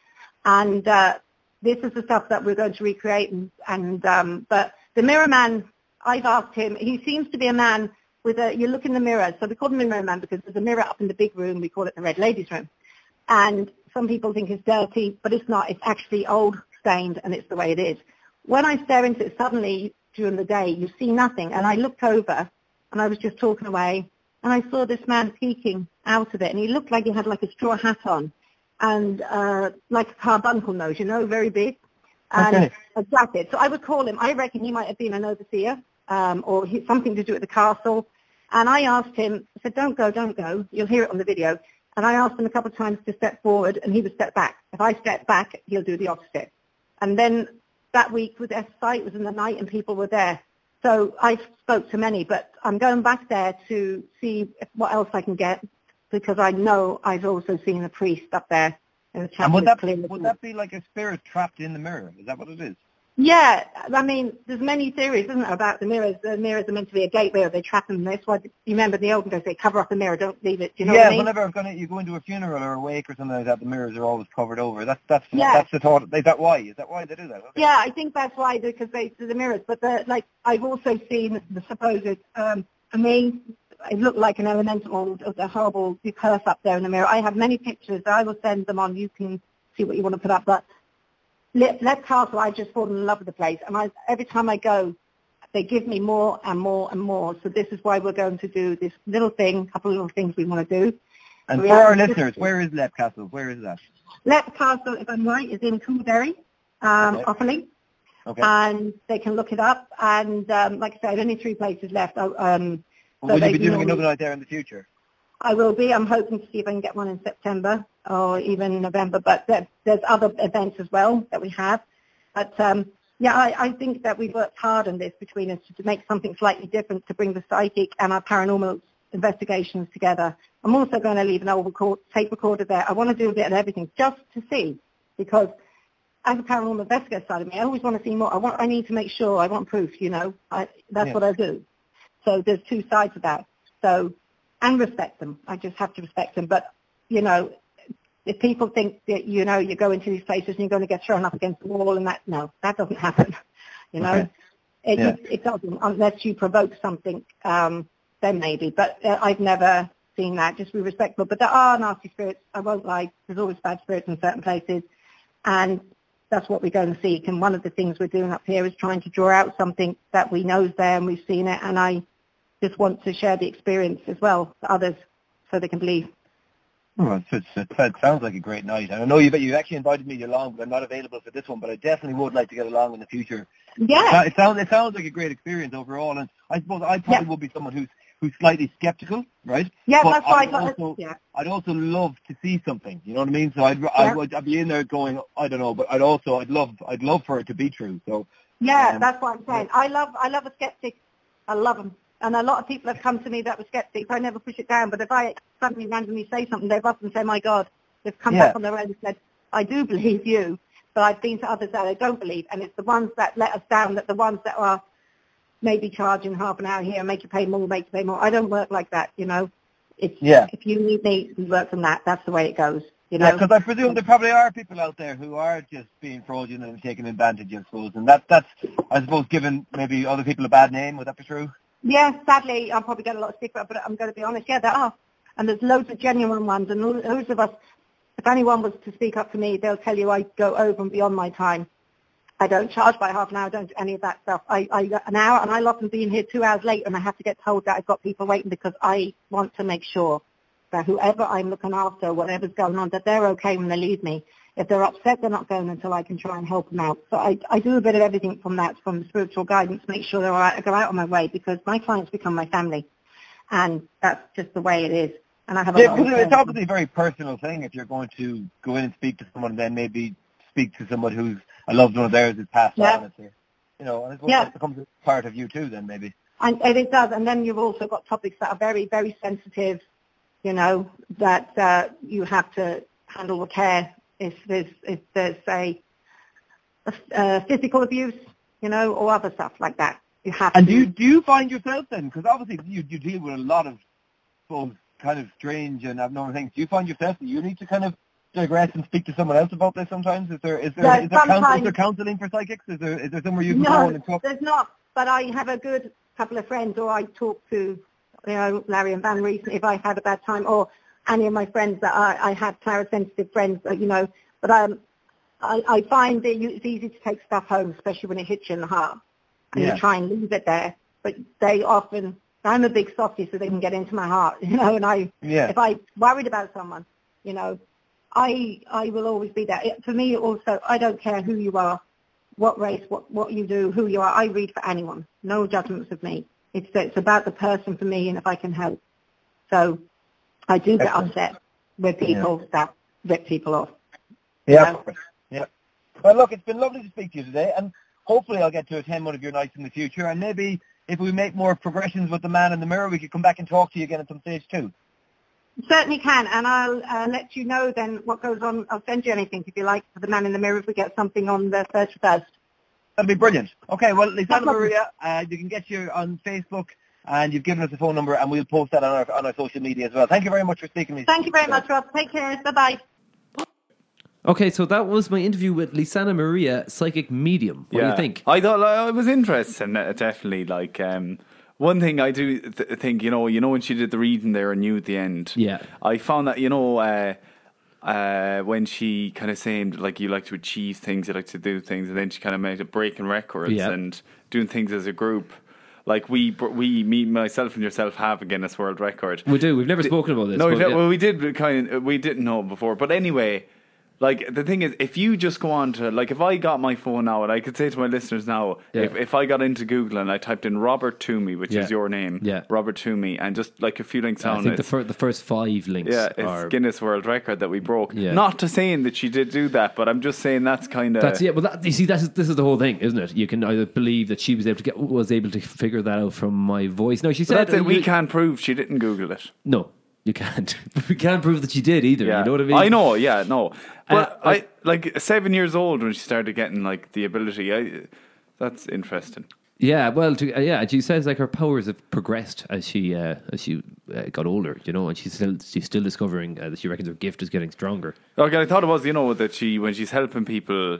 And uh, this is the stuff that we're going to recreate. And, and um, but the Mirror Man, I've asked him. He seems to be a man with a. You look in the mirror, so we call him the Mirror Man because there's a mirror up in the big room. We call it the Red Ladies Room. And some people think it's dirty, but it's not. It's actually old, stained, and it's the way it is. When I stare into it suddenly during the day, you see nothing. And I looked over, and I was just talking away, and I saw this man peeking out of it, and he looked like he had like a straw hat on, and uh, like a carbuncle nose, you know, very big, and Okay. a jacket. So I would call him. I reckon he might have been an overseer, um, or he, something to do with the castle. And I asked him, I said, don't go, don't go. You'll hear it on the video. And I asked him a couple of times to step forward, and he would step back. If I step back, he'll do the opposite. And then that week with SSI, it was in the night, and people were there. So I spoke to many, but I'm going back there to see what else I can get, because I know I've also seen a priest up there. In the And chapel would that would that be like a spirit trapped in the mirror? Is that what it is? Yeah, I mean, there's many theories, isn't there, about the mirrors. The mirrors are meant to be a gateway, or they trap them. That's why you remember the olden days they cover up the mirror, don't leave it. Do you know yeah, what I mean? whenever I'm gonna, you go into a funeral or a wake or something like that, the mirrors are always covered over. That's that's Yeah. that's the thought. Is that why? Is that why they do that? Okay. Yeah, I think that's why because they do the mirrors. But the, like, I've also seen the supposed. Um, for me, it looked like an elemental, a horrible curse up there in the mirror. I have many pictures. I will send them on. You can see what you want to put up. But Leap Castle, I just fall in love with the place, and I, every time I go, they give me more and more and more. So this is why we're going to do this little thing, a couple of little things we want to do. And We for our listeners, where is Leap Castle? Where is that? Leap Castle, if I'm right, is in Coolderry, um, Okay. Offaly. Okay. and they can look it up. And um, like I said, only three places left. I, um, Will so you they be doing another night there in the future? I will be. I'm hoping to see if I can get one in September. Or even November. But there, there's other events as well that we have. But um, yeah, I, I think that we've worked hard on this between us to make something slightly different to bring the psychic and our paranormal investigations together. I'm also going to leave an old record, tape recorder there. I want to do a bit of everything just to see because as a paranormal investigator side of me, I always want to see more. I want, I need to make sure. I want proof. You know, I, that's Yeah. what I do. So there's two sides of that. So and respect them. I just have to respect them. But you know, if people think that you know you go into these places and you're going to get thrown up against the wall and that no, that doesn't [LAUGHS] happen. You know, Okay. it, Yeah. it, it doesn't unless you provoke something. Um, then maybe. But uh, I've never seen that. Just be respectful. But there are nasty spirits. I won't lie. There's always bad spirits in certain places, and that's what we're going to seek. And one of the things we're doing up here is trying to draw out something that we know is there and we've seen it. And I just want to share the experience as well to others so they can believe. Oh, it's, it's, it sounds like a great night. And I know you, you've actually invited me along, but I'm not available for this one. But I definitely would like to get along in the future. Yeah. It sounds it sounds like a great experience overall, and I suppose I probably Yeah. would be someone who's who's slightly skeptical, right? Yeah, But that's why I I'd got also, yeah. I'd also love to see something. You know what I mean? So I'd I would I'd be in there going I don't know, but I'd also I'd love I'd love for it to be true. So Yeah, Um, that's what I'm saying. I love I love a skeptic. I love them. And a lot of people have come to me that were skeptics. I never push it down. But if I suddenly randomly say something, they've often say, my God, they've come Yeah. back on their own and said, I do believe you. But I've been to others that I don't believe. And it's the ones that let us down, that the ones that are maybe charging half an hour here, make you pay more, make you pay more. I don't work like that, you know. It's, Yeah. If you need me, we work from that. That's the way it goes, you yeah, know. because I presume there probably are people out there who are just being fraudulent and taking advantage, I suppose, and that that's I suppose giving maybe other people a bad name. Would that be true? Yeah, sadly, I'll probably get a lot of stick but I'm going to be honest. Yeah, there are. And there's loads of genuine ones. And loads of us, if anyone was to speak up to me, they'll tell you I go over and beyond my time. I don't charge by half an hour. I don't do any of that stuff. I, I an hour, and I'll often be in here two hours late, and I have to get told that I've got people waiting because I want to make sure that whoever I'm looking after, whatever's going on, that they're okay when they leave me. If they're upset, they're not going until I can try and help them out. So I, I do a bit of everything from that, from spiritual guidance, make sure they're all right. I go out on my way because my clients become my family, and that's just the way it is. And I have a Yeah, lot of it's obviously a very personal thing if you're going to go in and speak to someone and then maybe speak to someone who's a loved one of theirs who's passed Yeah. on. It's you know, and Yeah. that becomes a part of you too then maybe. And, and it does. And then you've also got topics that are very, very sensitive, you know, that uh, you have to handle with care. If there's, if there's a, uh, physical abuse, you know, or other stuff like that, you have And to. do you, do you find yourself then, because obviously you, you deal with a lot of both kind of strange and abnormal things, do you find yourself that you need to kind of digress and speak to someone else about this sometimes? Is there is there, Yeah, is there, counsel, is there counselling for psychics? Is there is there somewhere you can go no, in and talk? No there's not. But I have a good couple of friends, or I talk to, you know, Larry and Van recently if I had a bad time, or any of my friends that I, I have clarisensitive friends, uh, you know. But um, I, I find that you, it's easy to take stuff home, especially when it hits you in the heart, and Yeah. you try and leave it there. But they often, I'm a big softie, so they can get into my heart, [LAUGHS] you know. And I, Yeah. if I worried about someone, you know, I I will always be there. It, for me, also, I don't care who you are, what race, what what you do, who you are. I read for anyone. No judgments of me. It's it's about the person for me, and if I can help. So, I do get Excellent. upset with people that rip people off. Yeah. Yeah. Well, look, it's been lovely to speak to you today, and hopefully I'll get to attend one of your nights in the future, and maybe if we make more progressions with the man in the mirror, we could come back and talk to you again at some stage too. Certainly can, and I'll uh, let you know then what goes on. I'll send you anything if you like for the man in the mirror if we get something on the thirty first. That'd be brilliant. Okay, well, No Maria, uh, you can get you on Facebook, and you've given us a phone number, and we'll post that on our on our social media as well. Thank you very much for speaking to me. Thank you very much, Rob. Take care. Bye bye. Okay, so that was my interview with Lisana Maria, psychic medium. What do you think? I thought like, it was interesting. Definitely, like um, one thing I do th- think, you know, you know, when she did the reading there and you at the end. Yeah. I found that you know. Uh, uh, when she kind of saying like you like to achieve things, you like to do things, and then she kind of made it breaking records Yeah. and doing things as a group. Like we, we, me, myself, and yourself have a Guinness World Record. We do. We've never spoken about this. No, we but yeah. well, we did kind of, we didn't know before, but anyway, Like the thing is, if you just go on to like, if I got my phone now, and I could say to my listeners now, Yeah. if if I got into Google and I typed in Robert Toomey, which Yeah. is your name, Yeah. Robert Toomey, and just like a few links down, I think the, fir- the first five links yeah, it's are. Guinness World Record that we broke. Yeah. Not to saying that she did do that, but I'm just saying that's kind of That's yeah, but that, you see, that's this is the whole thing, isn't it? You can either believe that she was able to get was able to figure that out from my voice. No, she said. We can't prove she didn't Google it. No, you can't. [LAUGHS] we can't prove that she did either. Yeah, You know what I mean? I know. Yeah, no. But Uh, I like seven years old when she started getting like the ability. I, that's interesting. Yeah, well, to, uh, yeah, she says like her powers have progressed as she uh, as she uh, got older, you know, and she's still she's still discovering uh, that she reckons her gift is getting stronger. Okay, I thought it was you know that she when she's helping people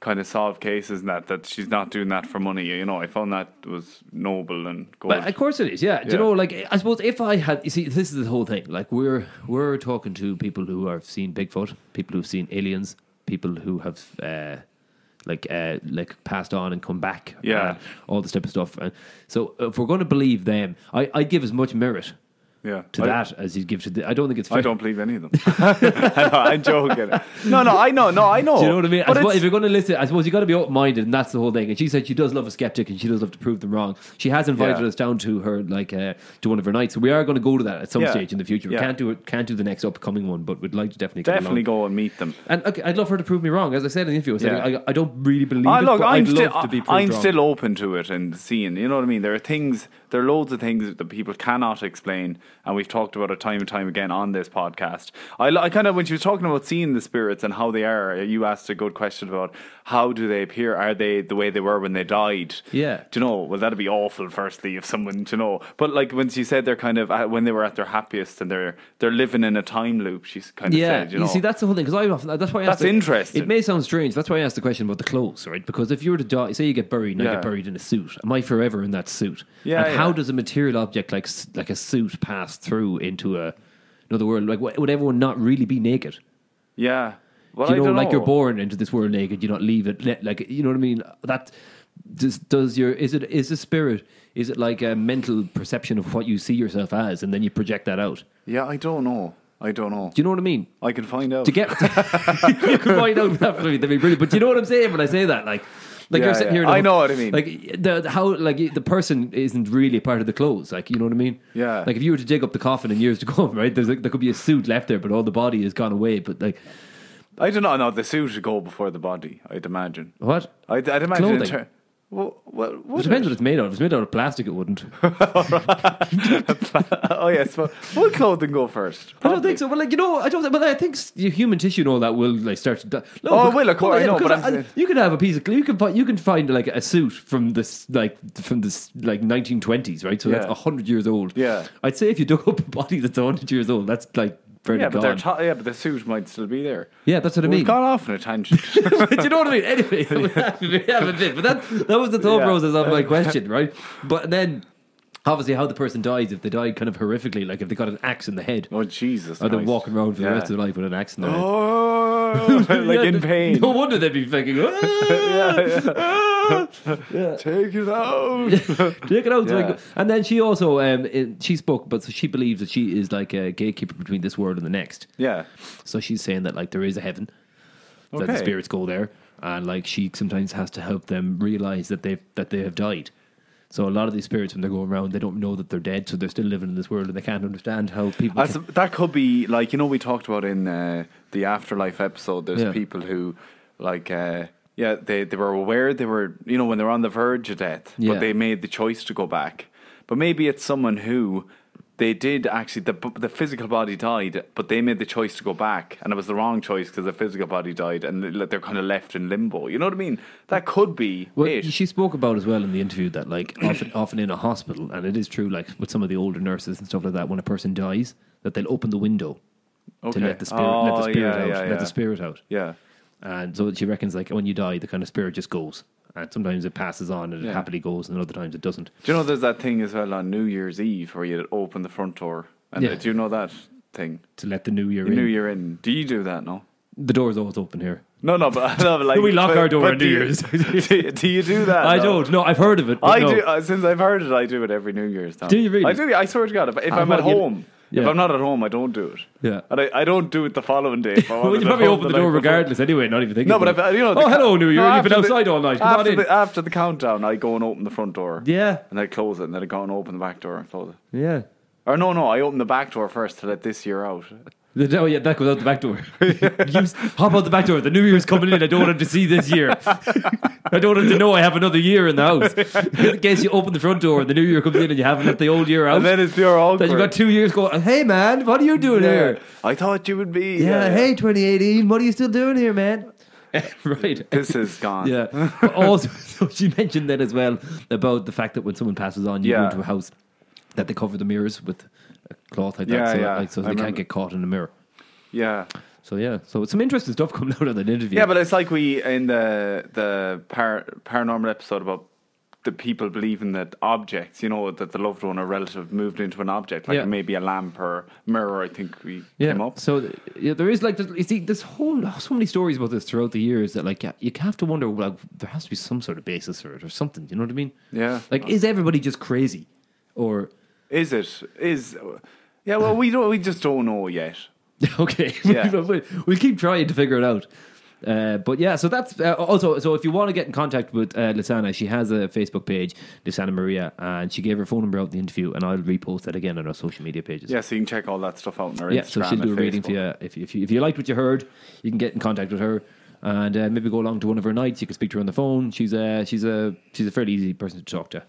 kind of solve cases and that that she's not doing that for money. You know, I found that was noble and good. But of course it is, yeah. Do Yeah. you know, like I suppose if I had, you see, this is the whole thing. Like we're we're talking to people who have seen Bigfoot, people who've seen aliens, people who have uh, like uh, like passed on and come back, Yeah. and all this type of stuff. And so if we're going to believe them, I I give as much merit yeah, to I, that as you give to. The, I don't think it's. Fair. I don't believe any of them. [LAUGHS] [LAUGHS] I know, I'm joking. No, no, I know, no, I know. Do you know what I mean? I suppose if you're going to listen, I suppose you got to be open minded, and that's the whole thing. And she said she does love a skeptic, and she does love to prove them wrong. She has invited Yeah. us down to her, like uh, to one of her nights, so we are going to go to that at some Yeah. stage in the future. We can't do it, can't do the next upcoming one, but we'd like to definitely definitely go and meet them. And okay, I'd love her to prove me wrong, as I said in the interview. I, said. I, I don't really believe Ah, it, look, but I'm I'd still, love to be I'm wrong. still open to it and seeing. You know what I mean? There are things, there are loads of things that people cannot explain, and we've talked about it time and time again on this podcast. I, I kind of when she was talking about seeing the spirits and how they are, you asked a good question about how do they appear? Are they the way they were when they died? Yeah. Do you know? Well, that'd be awful. Firstly, if someone to know, but like when she said they're kind of uh, when they were at their happiest and they're they're living in a time loop. She's kind of Yeah, said, you know. see, that's the whole thing. Because I often, that's why I asked That's the- interesting. It may sound strange. That's why I asked the question about the clothes, right? Because if you were to die, say you get buried, and I get buried in a suit. Am I forever in that suit? Yeah, And how does a material object like like a suit pass through into a another world? Like, would everyone not really be naked? yeah. Well, you know, like you're born into this world naked, you not leave it. Like you know what I mean? That does does your is it is the spirit? Is it like a mental perception of what you see yourself as, and then you project that out? Yeah, I don't know. I don't know. Do you know what I mean? I can find out. to get [LAUGHS] you can find out that'd be brilliant. But do you know what I'm saying when I say that, like, like Yeah, you're sitting yeah. here. I know what I mean. Like the the- how like the person isn't really part of the clothes. Like you know what I mean? Yeah. Like if you were to dig up the coffin in years to come, right? There's like, there could be a suit left there, but all the body has gone away. But like I don't know. No, the suit would go before the body. I'd imagine. what? I'd, I'd imagine. Clothing. In ter- well, well, It depends it? what it's made out of. If it's made out of plastic, it wouldn't. [LAUGHS] [LAUGHS] oh yes. Well, will clothing go first? I don't think so. Well, like you know, I don't. But I think your human tissue and all that will like start to. Die. No, Oh, it bec- will, of course, well, I know, because but I'm saying- you can have a piece of. You can find. You can find like a suit from this like from this like 1920s, right? So that's Yeah. hundred years old. Yeah. I'd say if you dug up a body that's hundred years old, that's like Yeah, but they're gone. yeah, but the suit might still be there. yeah, that's what I mean. We've gone off on a tangent. [LAUGHS] Do you know what I mean? Anyway, [LAUGHS] we have a bit, but that that was the thought Yeah. process of my question, right? But then. Obviously, how the person dies if they died kind of horrifically, like if they got an axe in the head, oh Jesus! or they're Christ. walking around for the Yeah. rest of their life with an axe in their head. Oh, [LAUGHS] like Yeah, in pain. No wonder they'd be fucking. [LAUGHS] Take it out. [LAUGHS] Take it out. Yeah. Like, and then she also um, it- she spoke, but so she believes that she is like a gatekeeper between this world and the next. yeah. So she's saying that like there is a heaven, that the Okay. spirits go there, and like she sometimes has to help them realize that they have that they have died. So a lot of these spirits, when they're going around, they don't know that they're dead, so they're still living in this world, and they can't understand how people. As, that could be like you know we talked about in uh, the afterlife episode. There's Yeah. people who like uh, yeah they they were aware they were you know when they were on the verge of death, Yeah. but they made the choice to go back. But maybe it's someone who they did actually the the physical body died, but they made the choice to go back, and it was the wrong choice because the physical body died, and they- they're kind of left in limbo. You know what I mean? That could be Well, it. she spoke about as well in the interview that like [CLEARS THROAT] often, often in a hospital, and it is true, like with some of the older nurses and stuff like that, when a person dies, that they'll open the window to let the spirit, let the Oh, spirit yeah, out, yeah, let the spirit out. yeah. And so she reckons like when you die, the kind of spirit just goes, and sometimes it passes on and it Yeah. happily goes, and other times it doesn't. Do you know there's that thing as well on New Year's Eve where you open the front door? And Yeah. do you know that thing? To let the new year The in. New Year in. Do you do that? No. The door is always open here. No, no, but, [LAUGHS] no, but like [LAUGHS] We lock but- our door but on do New you- Year's. [LAUGHS] do, do you do that? I No. don't. No, I've heard of it. but I no. do. Uh, since I've heard it, I do it every New Year's. Now. Do you really? I do. I swear to God, if, if Ah, I'm at you- home, Yeah. If I'm not at home, I don't do it. Yeah. And I, I don't do it the following day. [LAUGHS] Well, you probably open the night door before. regardless anyway, not even thinking. No, but I've, you know. oh, hello, New Year. No, You've been after the- outside all night. Come on After in. the, after the countdown, I go and open the front door. yeah, And I close it, and then I go and open the back door and close it. yeah. Or no, no, I open the back door first to let this year out. The- Oh yeah, that goes out the back door. [LAUGHS] you hop out the back door. The New Year's coming in. I don't want him to see this year. [LAUGHS] I don't want him to know I have another year in the house. [LAUGHS] in case you open the front door and the New Year comes in and you haven't let the old year out. And then it's your awkward. Then you've got two years going. Hey man, what are you doing Yeah. here? I thought you would be. Yeah, hey 2018, what are you still doing here, man? right. This is gone. Yeah. But also, so she mentioned that as well about the fact that when someone passes on, you go Yeah. into a house that they cover the mirrors with a cloth like that, Yeah, so, yeah. like, so they can't get caught in the mirror. Yeah. So yeah, so some interesting stuff [LAUGHS] coming out of that interview. Yeah, but it's like we in the the par, paranormal episode about the people believing that objects, you know, that the loved one or relative moved into an object, like Yeah. maybe a lamp or mirror. I think we yeah. came up. So yeah, there is like you see, there's whole so many stories about this throughout the years that like you have to wonder. like there has to be some sort of basis for it or something. You know what I mean? Yeah. Like, is everybody just crazy, or Is it? Is yeah. Well, we don't. We just don't know yet. [LAUGHS] Okay, Yeah. [LAUGHS] we'll, we'll keep trying to figure it out. Uh, but yeah, so that's uh, also so. If you want to get in contact with uh, Lisana, she has a Facebook page, Lisana Maria, and she gave her phone number out in the interview, and I'll repost that again on our social media pages. Yeah, so you can check all that stuff out on our yeah. Instagram. So she'll do a and reading for you. If you, if you if you liked what you heard, you can get in contact with her, and uh, maybe go along to one of her nights. You can speak to her on the phone. She's a she's a she's a fairly easy person to talk to.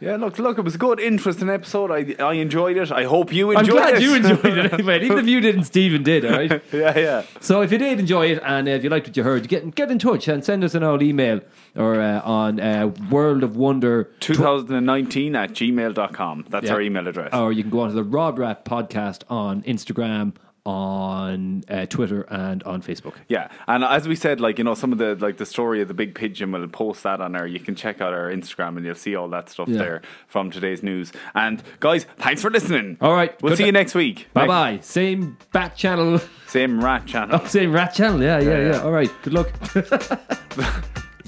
Yeah, look, look, it was a good, interesting episode. I I enjoyed it. I hope you enjoyed it. I'm glad it. you [LAUGHS] enjoyed it anyway. Even if you didn't, Stephen did. All right. [LAUGHS] yeah, yeah. So if you did enjoy it and uh, if you liked what you heard, get get in touch and send us an old email or uh, on uh, World of Wonder 2019 at gmail.com. That's Yeah. our email address. or you can go on to the Rob Rat podcast on Instagram, on uh, Twitter, and on Facebook. Yeah, and as we said, like you know, some of the like the story of the big pigeon, we'll post that on our. You can check out our Instagram, and you'll see all that stuff Yeah. there from today's news. And guys, thanks for listening. All right, we'll see ni- you next week. Bye bye. Same bat channel. [LAUGHS] Same rat channel. Oh, same rat channel. Yeah, yeah, Yeah, yeah. yeah. All right. Good luck. [LAUGHS]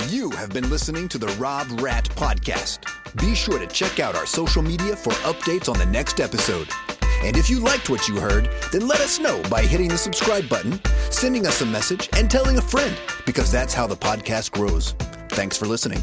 You have been listening to the Rob Rat Podcast. Be sure to check out our social media for updates on the next episode. And if you liked what you heard, then let us know by hitting the subscribe button, sending us a message, and telling a friend, because that's how the podcast grows. Thanks for listening.